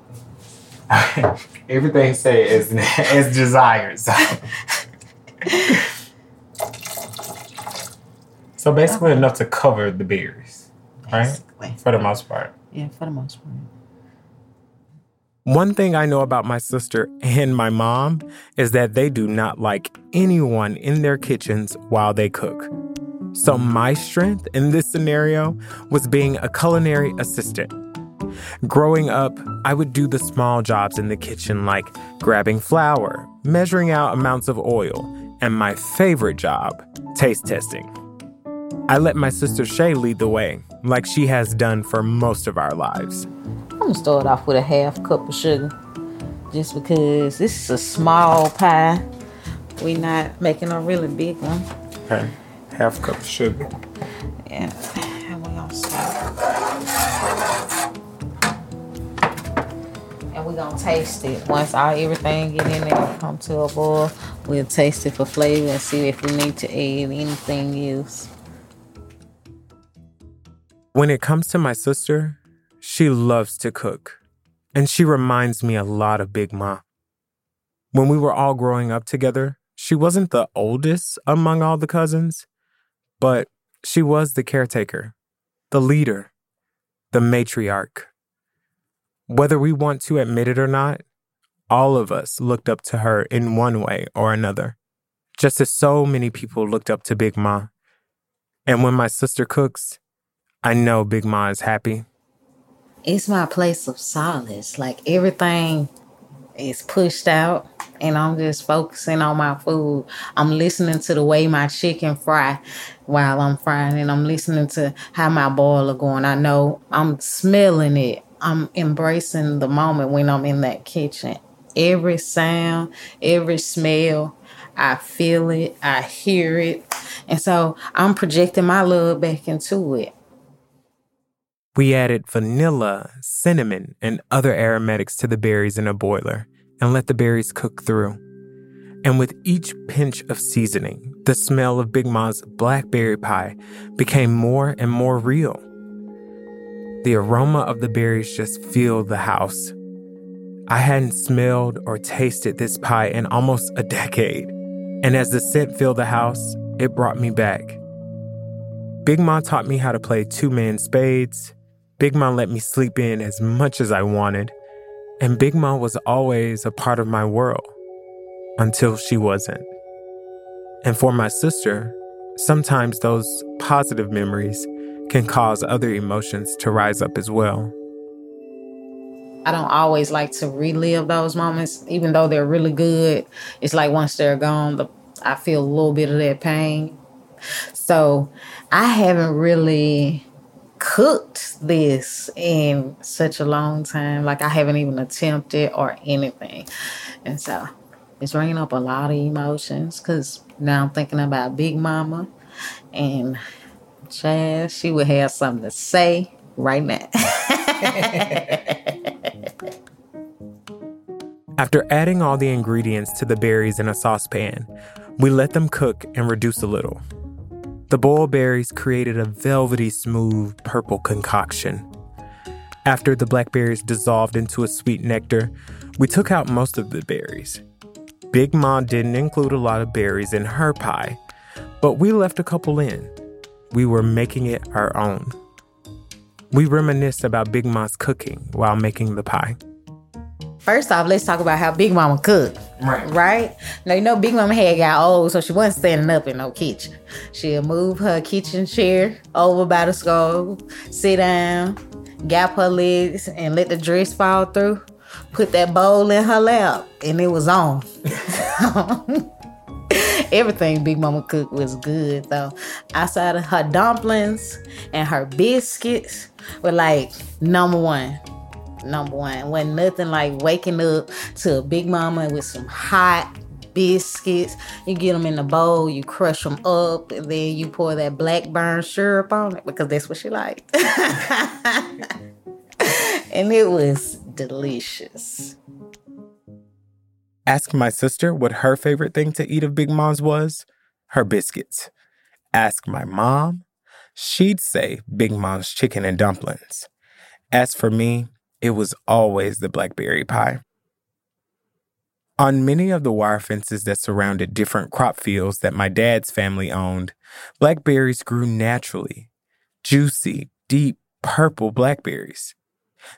Everything say is is desired. So. so basically enough to cover the beers, right? For the most part. Yeah, for the most part. One thing I know about my sister and my mom is that they do not like anyone in their kitchens while they cook. So, my strength in this scenario was being a culinary assistant. Growing up, I would do the small jobs in the kitchen like grabbing flour, measuring out amounts of oil, and my favorite job, taste testing. I let my sister Shay lead the way, like she has done for most of our lives. I'm gonna start off with a half cup of sugar, just because this is a small pie. We're not making a really big one. Okay, half cup of sugar. Yeah, and we gonna start. We gonna taste it. Once all everything get in there, come to a boil, we'll taste it for flavor and see if we need to add anything else. When it comes to my sister, she loves to cook, and she reminds me a lot of Big Ma. When we were all growing up together, she wasn't the oldest among all the cousins, but she was the caretaker, the leader, the matriarch. Whether we want to admit it or not, all of us looked up to her in one way or another, just as so many people looked up to Big Ma. And when my sister cooks, I know Big Ma is happy. It's my place of solace. Like everything is pushed out and I'm just focusing on my food. I'm listening to the way my chicken fry while I'm frying and I'm listening to how my boiler going. I know I'm smelling it. I'm embracing the moment when I'm in that kitchen. Every sound, every smell, I feel it, I hear it. And so I'm projecting my love back into it. We added vanilla, cinnamon, and other aromatics to the berries in a boiler and let the berries cook through. And with each pinch of seasoning, the smell of Big Ma's blackberry pie became more and more real. The aroma of the berries just filled the house. I hadn't smelled or tasted this pie in almost a decade, and as the scent filled the house, it brought me back. Big Ma taught me how to play two man spades. Big Ma let me sleep in as much as I wanted. And Big Ma was always a part of my world until she wasn't. And for my sister, sometimes those positive memories can cause other emotions to rise up as well. I don't always like to relive those moments, even though they're really good. It's like once they're gone, the, I feel a little bit of that pain. So I haven't really cooked this in such a long time. Like I haven't even attempted or anything. And so it's bringing up a lot of emotions because now I'm thinking about Big Mama and Chaz. She would have something to say right now. After adding all the ingredients to the berries in a saucepan, we let them cook and reduce a little. The boiled berries created a velvety smooth purple concoction. After the blackberries dissolved into a sweet nectar, we took out most of the berries. Big Ma didn't include a lot of berries in her pie, but we left a couple in. We were making it our own. We reminisced about Big Ma's cooking while making the pie. First off, let's talk about how Big Mama cooked. Right. Right? Now, you know, Big Mama had got old, so she wasn't standing up in no kitchen. She'll move her kitchen chair over by the stove, sit down, gap her legs, and let the dress fall through. Put that bowl in her lap, and it was on. Everything Big Mama cooked was good, though. Outside of her dumplings and her biscuits were like number one number one. Wasn't nothing like waking up to a Big Mama with some hot biscuits. You get them in the bowl, you crush them up, and then you pour that blackburn syrup on it because that's what she liked. and it was delicious. Ask my sister what her favorite thing to eat of Big Mom's was her biscuits. Ask my mom, she'd say Big Mom's chicken and dumplings. As for me, it was always the blackberry pie. On many of the wire fences that surrounded different crop fields that my dad's family owned, blackberries grew naturally. Juicy, deep purple blackberries.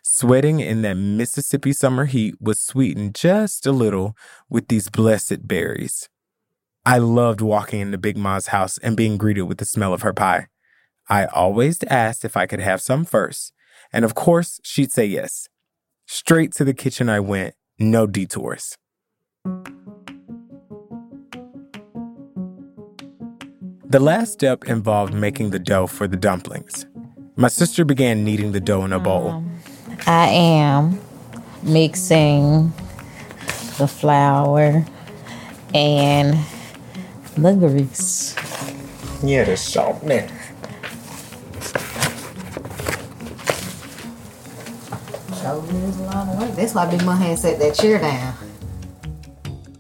Sweating in that Mississippi summer heat was sweetened just a little with these blessed berries. I loved walking into Big Ma's house and being greeted with the smell of her pie. I always asked if I could have some first, and of course, she'd say yes. Straight to the kitchen I went, no detours. The last step involved making the dough for the dumplings. My sister began kneading the dough in a bowl. I am mixing the flour and the grease. Yeah, the salt, man. That's why Big Mom had set that chair down.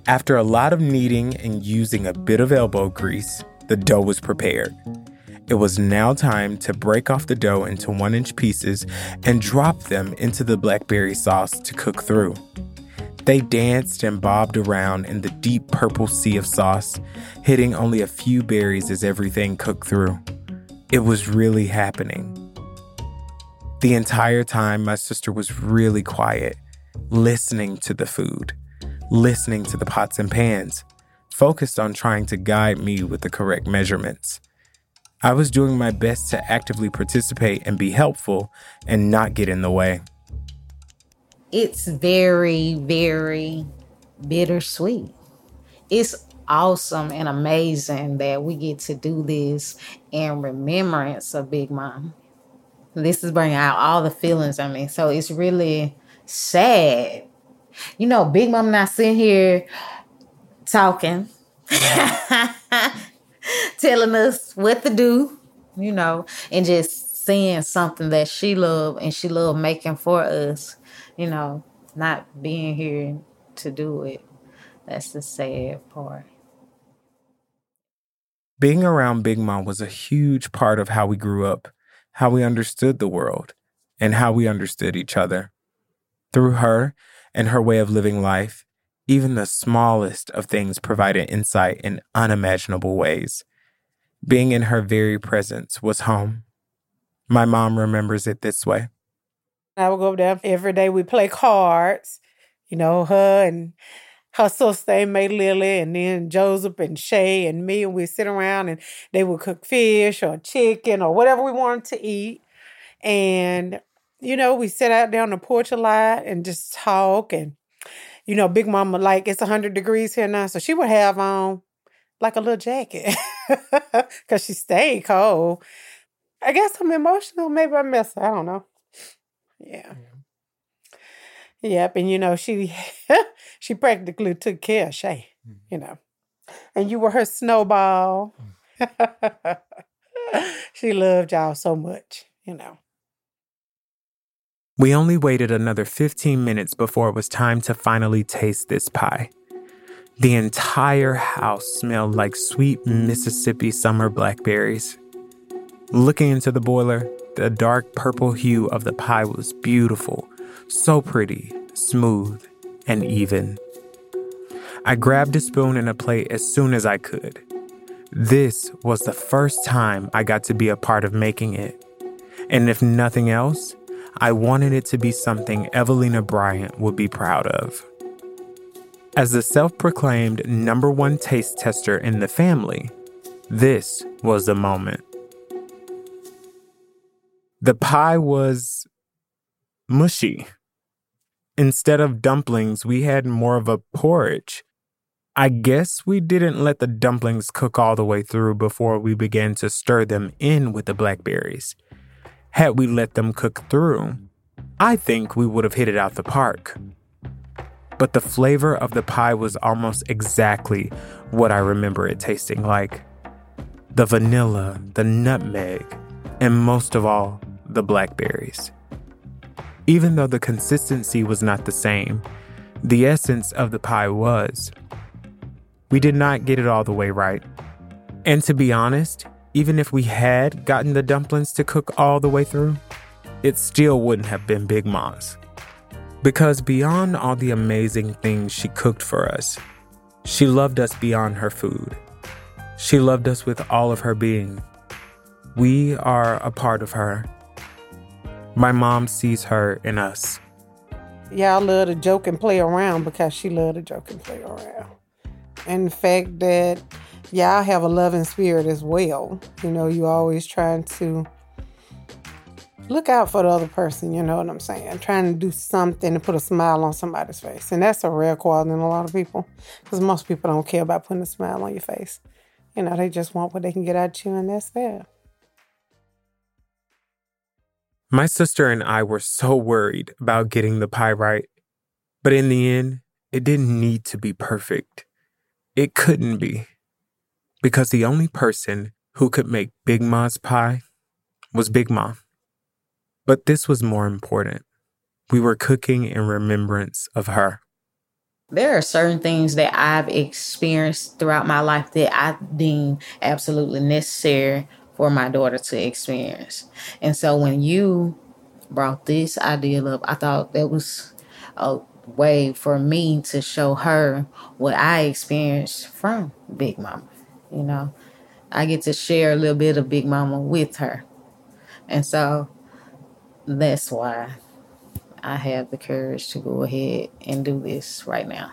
After a lot of kneading and using a bit of elbow grease, the dough was prepared. It was now time to break off the dough into one inch pieces and drop them into the blackberry sauce to cook through. They danced and bobbed around in the deep purple sea of sauce, hitting only a few berries as everything cooked through. It was really happening. The entire time, my sister was really quiet, listening to the food, listening to the pots and pans, focused on trying to guide me with the correct measurements. I was doing my best to actively participate and be helpful and not get in the way. It's very, very bittersweet. It's awesome and amazing that we get to do this in remembrance of Big Mom. This is bringing out all the feelings I mean. So it's really sad. You know, Big Mom not sitting here talking, telling us what to do, you know, and just seeing something that she loved and she loved making for us, you know, not being here to do it. That's the sad part. Being around Big Mom was a huge part of how we grew up, how we understood the world, and how we understood each other. Through her and her way of living life, even the smallest of things provided insight in unimaginable ways. Being in her very presence was home. My mom remembers it this way. I would go there every day. We play cards, you know, her and her sister Aunt May Lily and then Joseph and Shay and me, and we'd sit around and they would cook fish or chicken or whatever we wanted to eat. And, you know, we sit out on the porch a lot and just talk. And, you know, Big Mama, like, it's 100 degrees here now. So she would have on like a little jacket because she stayed cold. I guess I'm emotional. Maybe I miss her. I don't know. Yeah. Yep, and you know she she practically took care of Shay, mm. you know, and you were her snowball. Mm. she loved y'all so much, you know. We only waited another 15 minutes before it was time to finally taste this pie. The entire house smelled like sweet Mississippi summer blackberries. Looking into the boiler, the dark purple hue of the pie was beautiful, so pretty, smooth, and even. I grabbed a spoon and a plate as soon as I could. This was the first time I got to be a part of making it. And if nothing else, I wanted it to be something Evelina Bryant would be proud of. As the self proclaimed number one taste tester in the family, this was the moment. The pie was mushy. Instead of dumplings, we had more of a porridge. I guess we didn't let the dumplings cook all the way through before we began to stir them in with the blackberries. Had we let them cook through, I think we would have hit it out the park. But the flavor of the pie was almost exactly what I remember it tasting like the vanilla, the nutmeg, and most of all, the blackberries. Even though the consistency was not the same, the essence of the pie was. We did not get it all the way right. And to be honest, even if we had gotten the dumplings to cook all the way through, it still wouldn't have been Big Ma's. Because beyond all the amazing things she cooked for us, she loved us beyond her food. She loved us with all of her being. We are a part of her. My mom sees her in us. Y'all love to joke and play around because she loved to joke and play around. And the fact that y'all have a loving spirit as well. You know, you always trying to look out for the other person, you know what I'm saying? Trying to do something to put a smile on somebody's face. And that's a rare quality in a lot of people because most people don't care about putting a smile on your face. You know, they just want what they can get out of you, and that's that. My sister and I were so worried about getting the pie right. But in the end, it didn't need to be perfect. It couldn't be. Because the only person who could make Big Ma's pie was Big Ma. But this was more important. We were cooking in remembrance of her. There are certain things that I've experienced throughout my life that I deem absolutely necessary for my daughter to experience. And so when you brought this idea up, I thought that was a way for me to show her what I experienced from Big Mama. You know, I get to share a little bit of Big Mama with her. And so that's why I have the courage to go ahead and do this right now.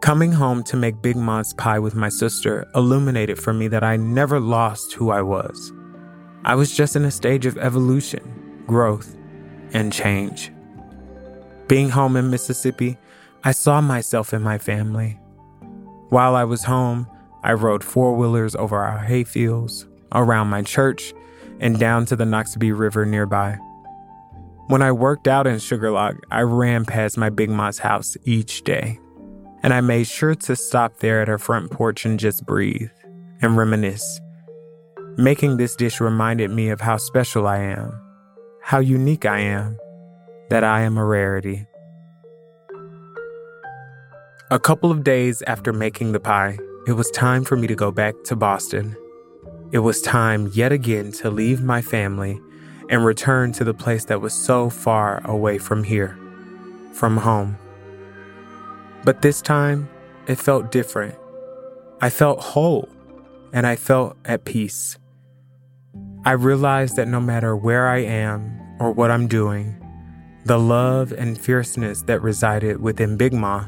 Coming home to make Big Mom's pie with my sister illuminated for me that I never lost who I was. I was just in a stage of evolution, growth, and change. Being home in Mississippi, I saw myself in my family. While I was home, I rode four wheelers over our hayfields, around my church, and down to the Noxubee River nearby. When I worked out in Shuqualak, I ran past my Big Ma's house each day, and I made sure to stop there at her front porch and just breathe and reminisce. Making this dish reminded me of how special I am, how unique I am, that I am a rarity. A couple of days after making the pie, it was time for me to go back to Boston. It was time yet again to leave my family and return to the place that was so far away from here, from home. But this time, it felt different. I felt whole and I felt at peace. I realized that no matter where I am or what I'm doing, The love and fierceness that resided within Big Ma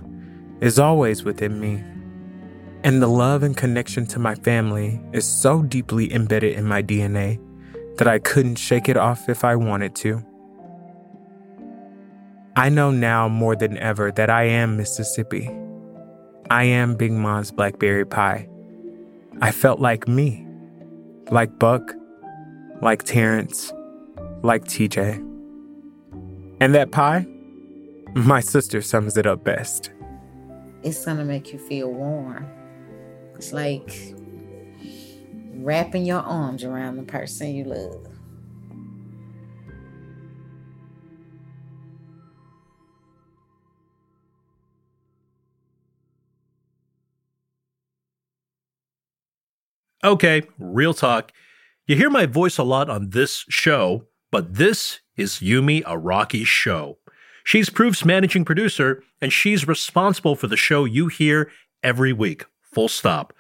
is always within me. And the love and connection to my family is so deeply embedded in my DNA that I couldn't shake it off if I wanted to. I know now more than ever that I am Mississippi. I am Big Mom's blackberry pie. I felt like me, like Buck, like Terrence, like TJ. And that pie, my sister sums it up best. It's gonna make you feel warm. It's like wrapping your arms around the person you love. Okay, real talk. You hear my voice a lot on this show, but this is Yumi Araki's show. She's Proof's managing producer, and she's responsible for the show you hear every week. Full stop.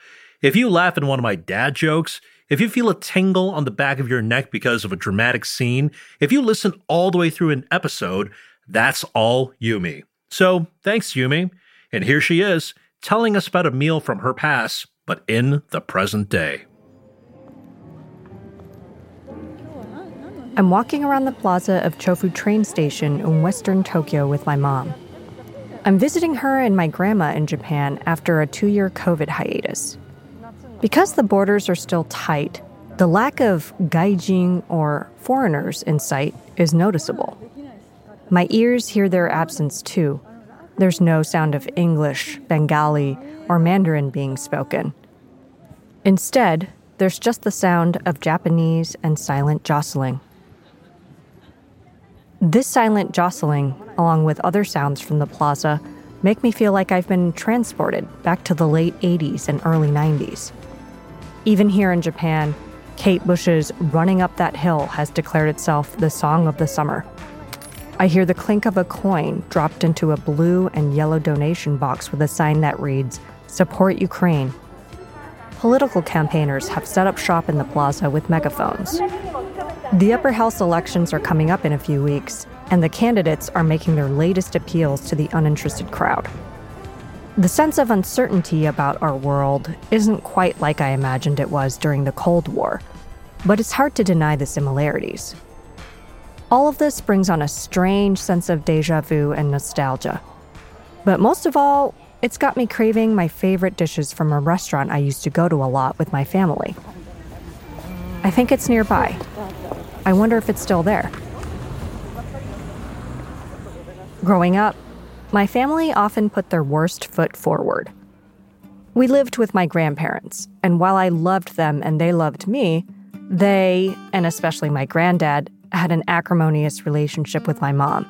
If you laugh at one of my dad jokes, if you feel a tingle on the back of your neck because of a dramatic scene, if you listen all the way through an episode, that's all Yumi. So thanks, Yumi. And here she is, telling us about a meal from her past, but in the present day. I'm walking around the plaza of Chofu train station in western Tokyo with my mom. I'm visiting her and my grandma in Japan after a two year COVID hiatus. Because the borders are still tight, the lack of gaijin or foreigners in sight is noticeable. My ears hear their absence too. There's no sound of English, Bengali, or Mandarin being spoken. Instead, there's just the sound of Japanese and silent jostling. This silent jostling, along with other sounds from the plaza, make me feel like I've been transported back to the late 80s and early 90s. Even here in Japan, Kate Bush's Running Up That Hill has declared itself the song of the summer. I hear the clink of a coin dropped into a blue and yellow donation box with a sign that reads, Support Ukraine. Political campaigners have set up shop in the plaza with megaphones. The upper house elections are coming up in a few weeks, and the candidates are making their latest appeals to the uninterested crowd. The sense of uncertainty about our world isn't quite like I imagined it was during the Cold War, but it's hard to deny the similarities. All of this brings on a strange sense of deja vu and nostalgia. But most of all, it's got me craving my favorite dishes from a restaurant I used to go to a lot with my family. I think it's nearby. I wonder if it's still there. Growing up, my family often put their worst foot forward. We lived with my grandparents, and while I loved them and they loved me, they, and especially my granddad, had an acrimonious relationship with my mom.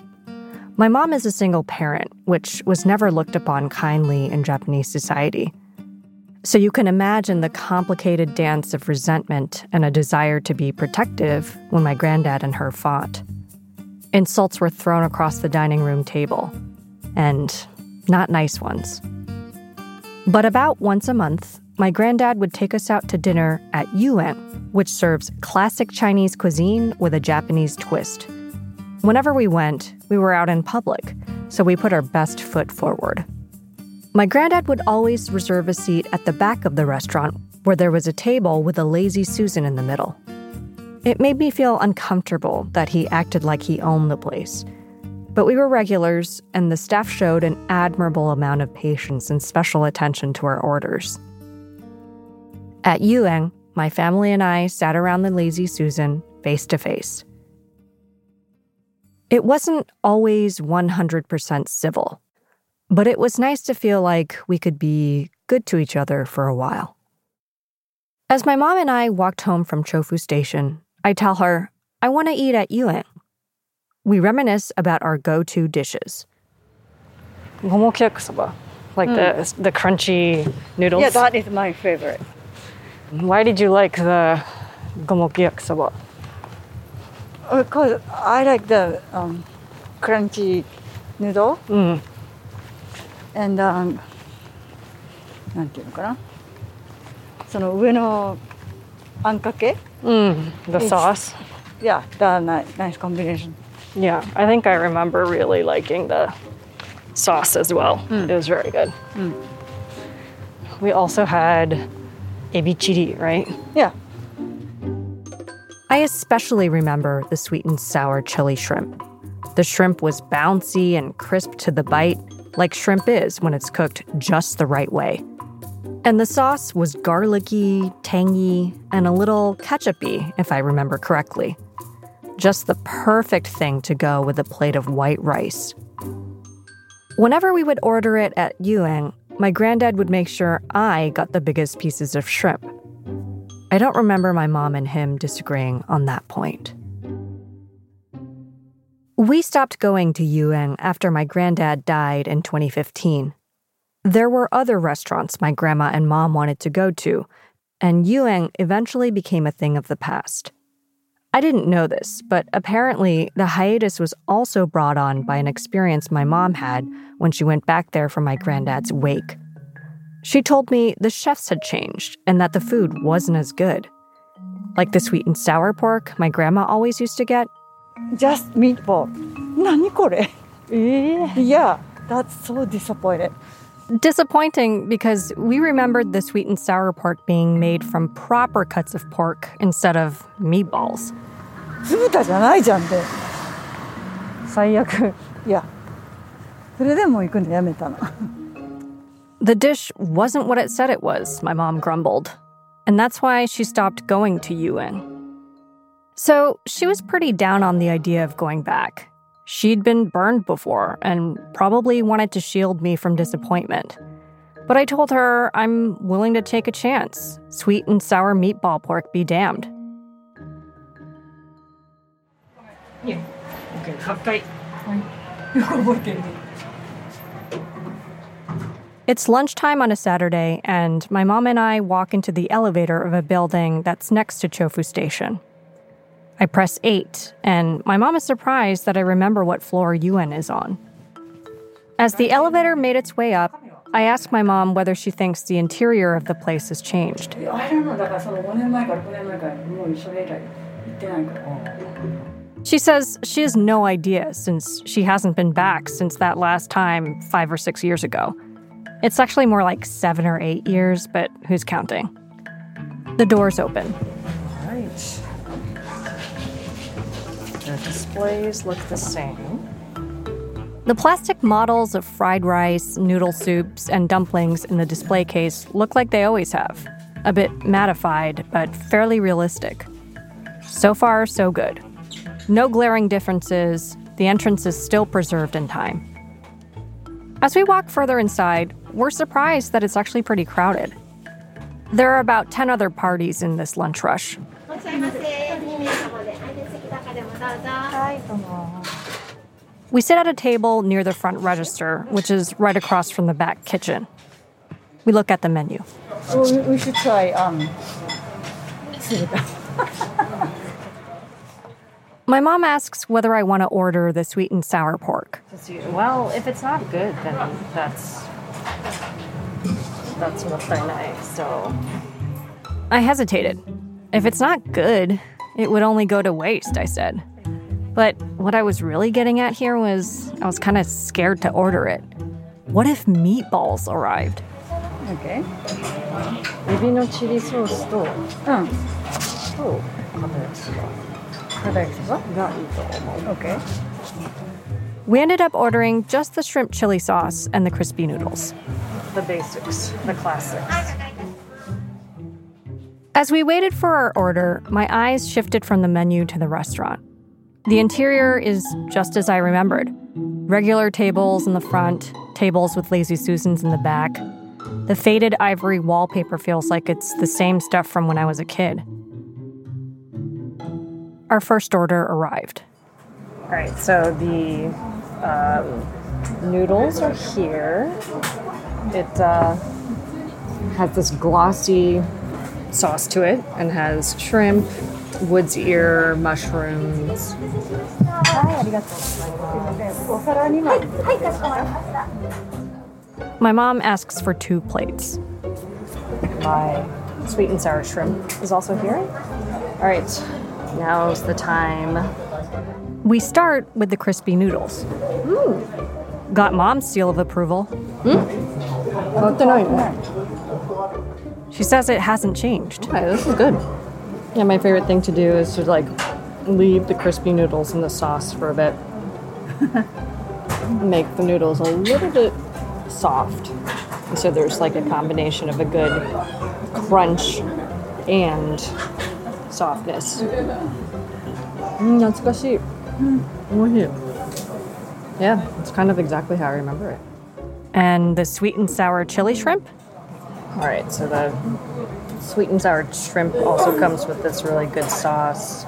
My mom is a single parent, which was never looked upon kindly in Japanese society. So you can imagine the complicated dance of resentment and a desire to be protective when my granddad and her fought. Insults were thrown across the dining room table, and not nice ones. But about once a month, my granddad would take us out to dinner at Yuan, which serves classic Chinese cuisine with a Japanese twist. Whenever we went, we were out in public, so we put our best foot forward. My granddad would always reserve a seat at the back of the restaurant where there was a table with a lazy Susan in the middle. It made me feel uncomfortable that he acted like he owned the place. But we were regulars, and the staff showed an admirable amount of patience and special attention to our orders. At Yueng, my family and I sat around the lazy Susan face to face. It wasn't always 100% civil. But it was nice to feel like we could be good to each other for a while. As my mom and I walked home from Chofu Station, I tell her, I want to eat at Yuan. We reminisce about our go to dishes. Gomoku yakisoba, like the, the crunchy noodles. Yeah, that is my favorite. Why did you like the gomoku yakisoba? Because I like the um, crunchy noodle. Mm and um, なんていうのかなその上のあんかけ Mm, the It's- sauce. Yeah, the ni- nice combination. Yeah, I think I remember really liking the sauce as well. It was very good. We also had ebi chiri, right? Yeah. I especially remember the sweet and sour chili shrimp. The shrimp was bouncy and crisp to the bite, like shrimp is when it's cooked just the right way. And the sauce was garlicky, tangy, and a little ketchupy, if I remember correctly. Just the perfect thing to go with a plate of white rice. Whenever we would order it at Yueng, my granddad would make sure I got the biggest pieces of shrimp. I don't remember my mom and him disagreeing on that point. We stopped going to Yueng after my granddad died in 2015. There were other restaurants my grandma and mom wanted to go to, and Yueng eventually became a thing of the past. I didn't know this, but apparently the hiatus was also brought on by an experience my mom had when she went back there for my granddad's wake. She told me the chefs had changed and that the food wasn't as good. Like the sweet and sour pork my grandma always used to get Just meatball. 何これ? Yeah, that's so disappointed. Disappointing because we remembered the sweet and sour pork being made from proper cuts of pork instead of meatballs. 酢豚じゃないじゃんって。最悪。いや。それでもう行くのやめたの。 The dish wasn't what it said it was, my mom grumbled. And that's why she stopped going to Yuan. So she was pretty down on the idea of going back. She'd been burned before and probably wanted to shield me from disappointment. But I told her I'm willing to take a chance. Sweet and sour meatball pork be damned. It's lunchtime on a Saturday, and my mom and I walk into the elevator of a building that's next to Chofu Station. I press 8, and my mom is surprised that I remember what floor UN is on. As the elevator made its way up, I ask my mom whether she thinks the interior of the place has changed. She says she has no idea since she hasn't been back since that last time five or six years ago. It's actually more like seven or eight years, but who's counting? The doors open. All right. The displays look the same. The plastic models of fried rice, noodle soups, and dumplings in the display case look like they always have. A bit mattified, but fairly realistic. So far, so good. No glaring differences, the entrance is still preserved in time. As we walk further inside, we're surprised that it's actually pretty crowded. There are about 10 other parties in this lunch rush. We sit at a table near the front register, which is right across from the back kitchen. We look at the menu. Oh, we, we should try um. My mom asks whether I want to order the sweet and sour pork. Well, if it's not good, then that's that's what I like. So I hesitated. If it's not good, it would only go to waste, I said. But what I was really getting at here was I was kind of scared to order it. What if meatballs arrived? Okay. エビのチリソースとうん。と片焼きそば片焼きそばがいいと思う。 Okay. We ended up ordering just the shrimp chili sauce and the crispy noodles. The basics, the classics. As we waited for our order, my eyes shifted from the menu to the restaurant. The interior is just as I remembered regular tables in the front, tables with lazy Susans in the back. The faded ivory wallpaper feels like it's the same stuff from when I was a kid. Our first order arrived. All right, so the um, noodles are here. It uh, has this glossy sauce to it and has shrimp, wood's ear mushrooms. My mom asks for two plates. My sweet and sour shrimp is also here. All right, now's the time. We start with the crispy noodles. Got mom's seal of approval. Mm. She says it hasn't changed. Okay, this is good. Yeah, my favorite thing to do is to like leave the crispy noodles in the sauce for a bit. Make the noodles a little bit soft. So there's like a combination of a good crunch and softness. Mm, that's Yeah, it's kind of exactly how I remember it. And the sweet and sour chili shrimp? All right, so the sweet and sour shrimp also comes with this really good sauce.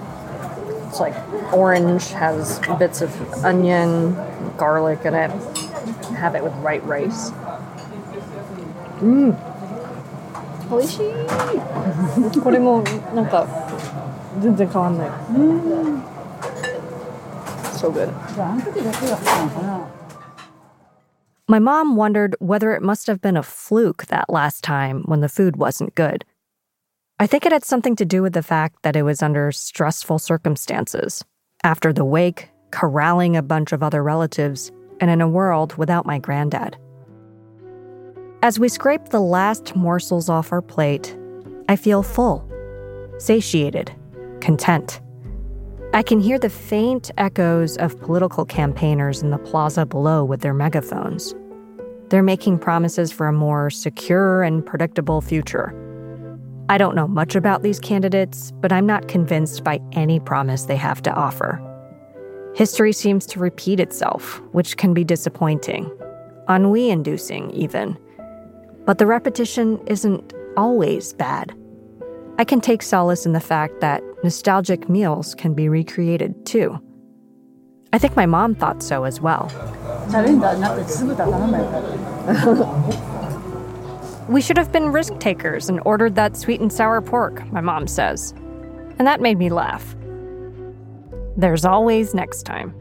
It's like orange, has bits of onion, garlic in it. Have it with white rice. Mmm. 美味しいこれもなんか全然変わんない。So good. My mom wondered whether it must have been a fluke that last time when the food wasn't good. I think it had something to do with the fact that it was under stressful circumstances. After the wake, corralling a bunch of other relatives, and in a world without my granddad. As we scrape the last morsels off our plate, I feel full, satiated, content. I can hear the faint echoes of political campaigners in the plaza below with their megaphones. They're making promises for a more secure and predictable future. I don't know much about these candidates, but I'm not convinced by any promise they have to offer. History seems to repeat itself, which can be disappointing, ennui inducing, even. But the repetition isn't always bad. I can take solace in the fact that nostalgic meals can be recreated too. I think my mom thought so as well. we should have been risk takers and ordered that sweet and sour pork, my mom says. And that made me laugh. There's always next time.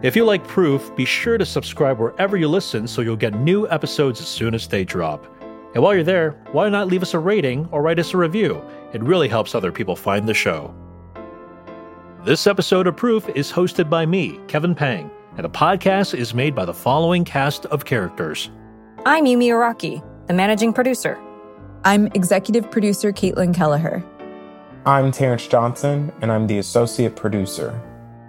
If you like Proof, be sure to subscribe wherever you listen so you'll get new episodes as soon as they drop. And while you're there, why not leave us a rating or write us a review? It really helps other people find the show. This episode of Proof is hosted by me, Kevin Pang, and the podcast is made by the following cast of characters. I'm Yumi Araki, the managing producer. I'm executive producer Caitlin Kelleher. I'm Terrence Johnson, and I'm the associate producer.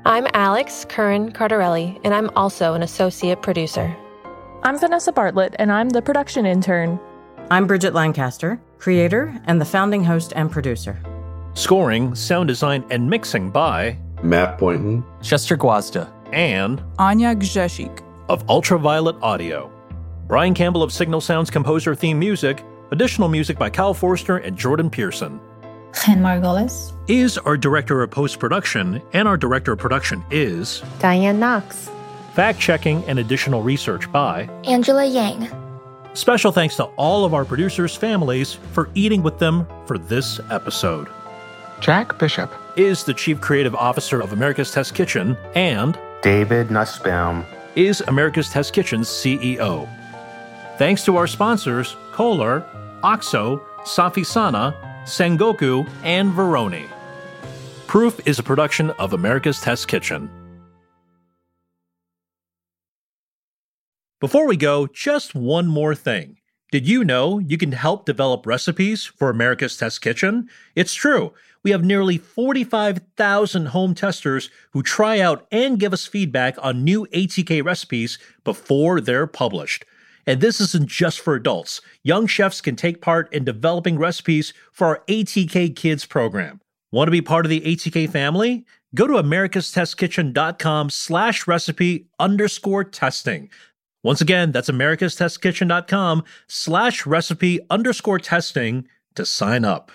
I'm Alex Curran Cardarelli, and I'm also an associate producer. I'm Vanessa Bartlett, and I'm the production intern. I'm Bridget Lancaster, creator and the founding host and producer. Scoring, sound design, and mixing by Matt Boynton, Chester Gwazda, and Anya Gzeshik of Ultraviolet Audio. Brian Campbell of Signal Sounds composer theme music, additional music by Kyle Forster and Jordan Pearson. Jen Margolis is our director of post production, and our director of production is Diane Knox. Fact checking and additional research by Angela Yang. Special thanks to all of our producers' families for eating with them for this episode. Jack Bishop is the Chief Creative Officer of America's Test Kitchen, and David Nussbaum is America's Test Kitchen's CEO. Thanks to our sponsors, Kohler, OXO, Safisana, Sengoku, and Veroni. Proof is a production of America's Test Kitchen. Before we go, just one more thing. Did you know you can help develop recipes for America's Test Kitchen? It's true. We have nearly 45,000 home testers who try out and give us feedback on new ATK recipes before they're published. And this isn't just for adults. Young chefs can take part in developing recipes for our ATK Kids program. Want to be part of the ATK family? Go to americastestkitchen.com slash recipe underscore testing. Once again, that's americastestkitchen.com slash recipe underscore testing to sign up.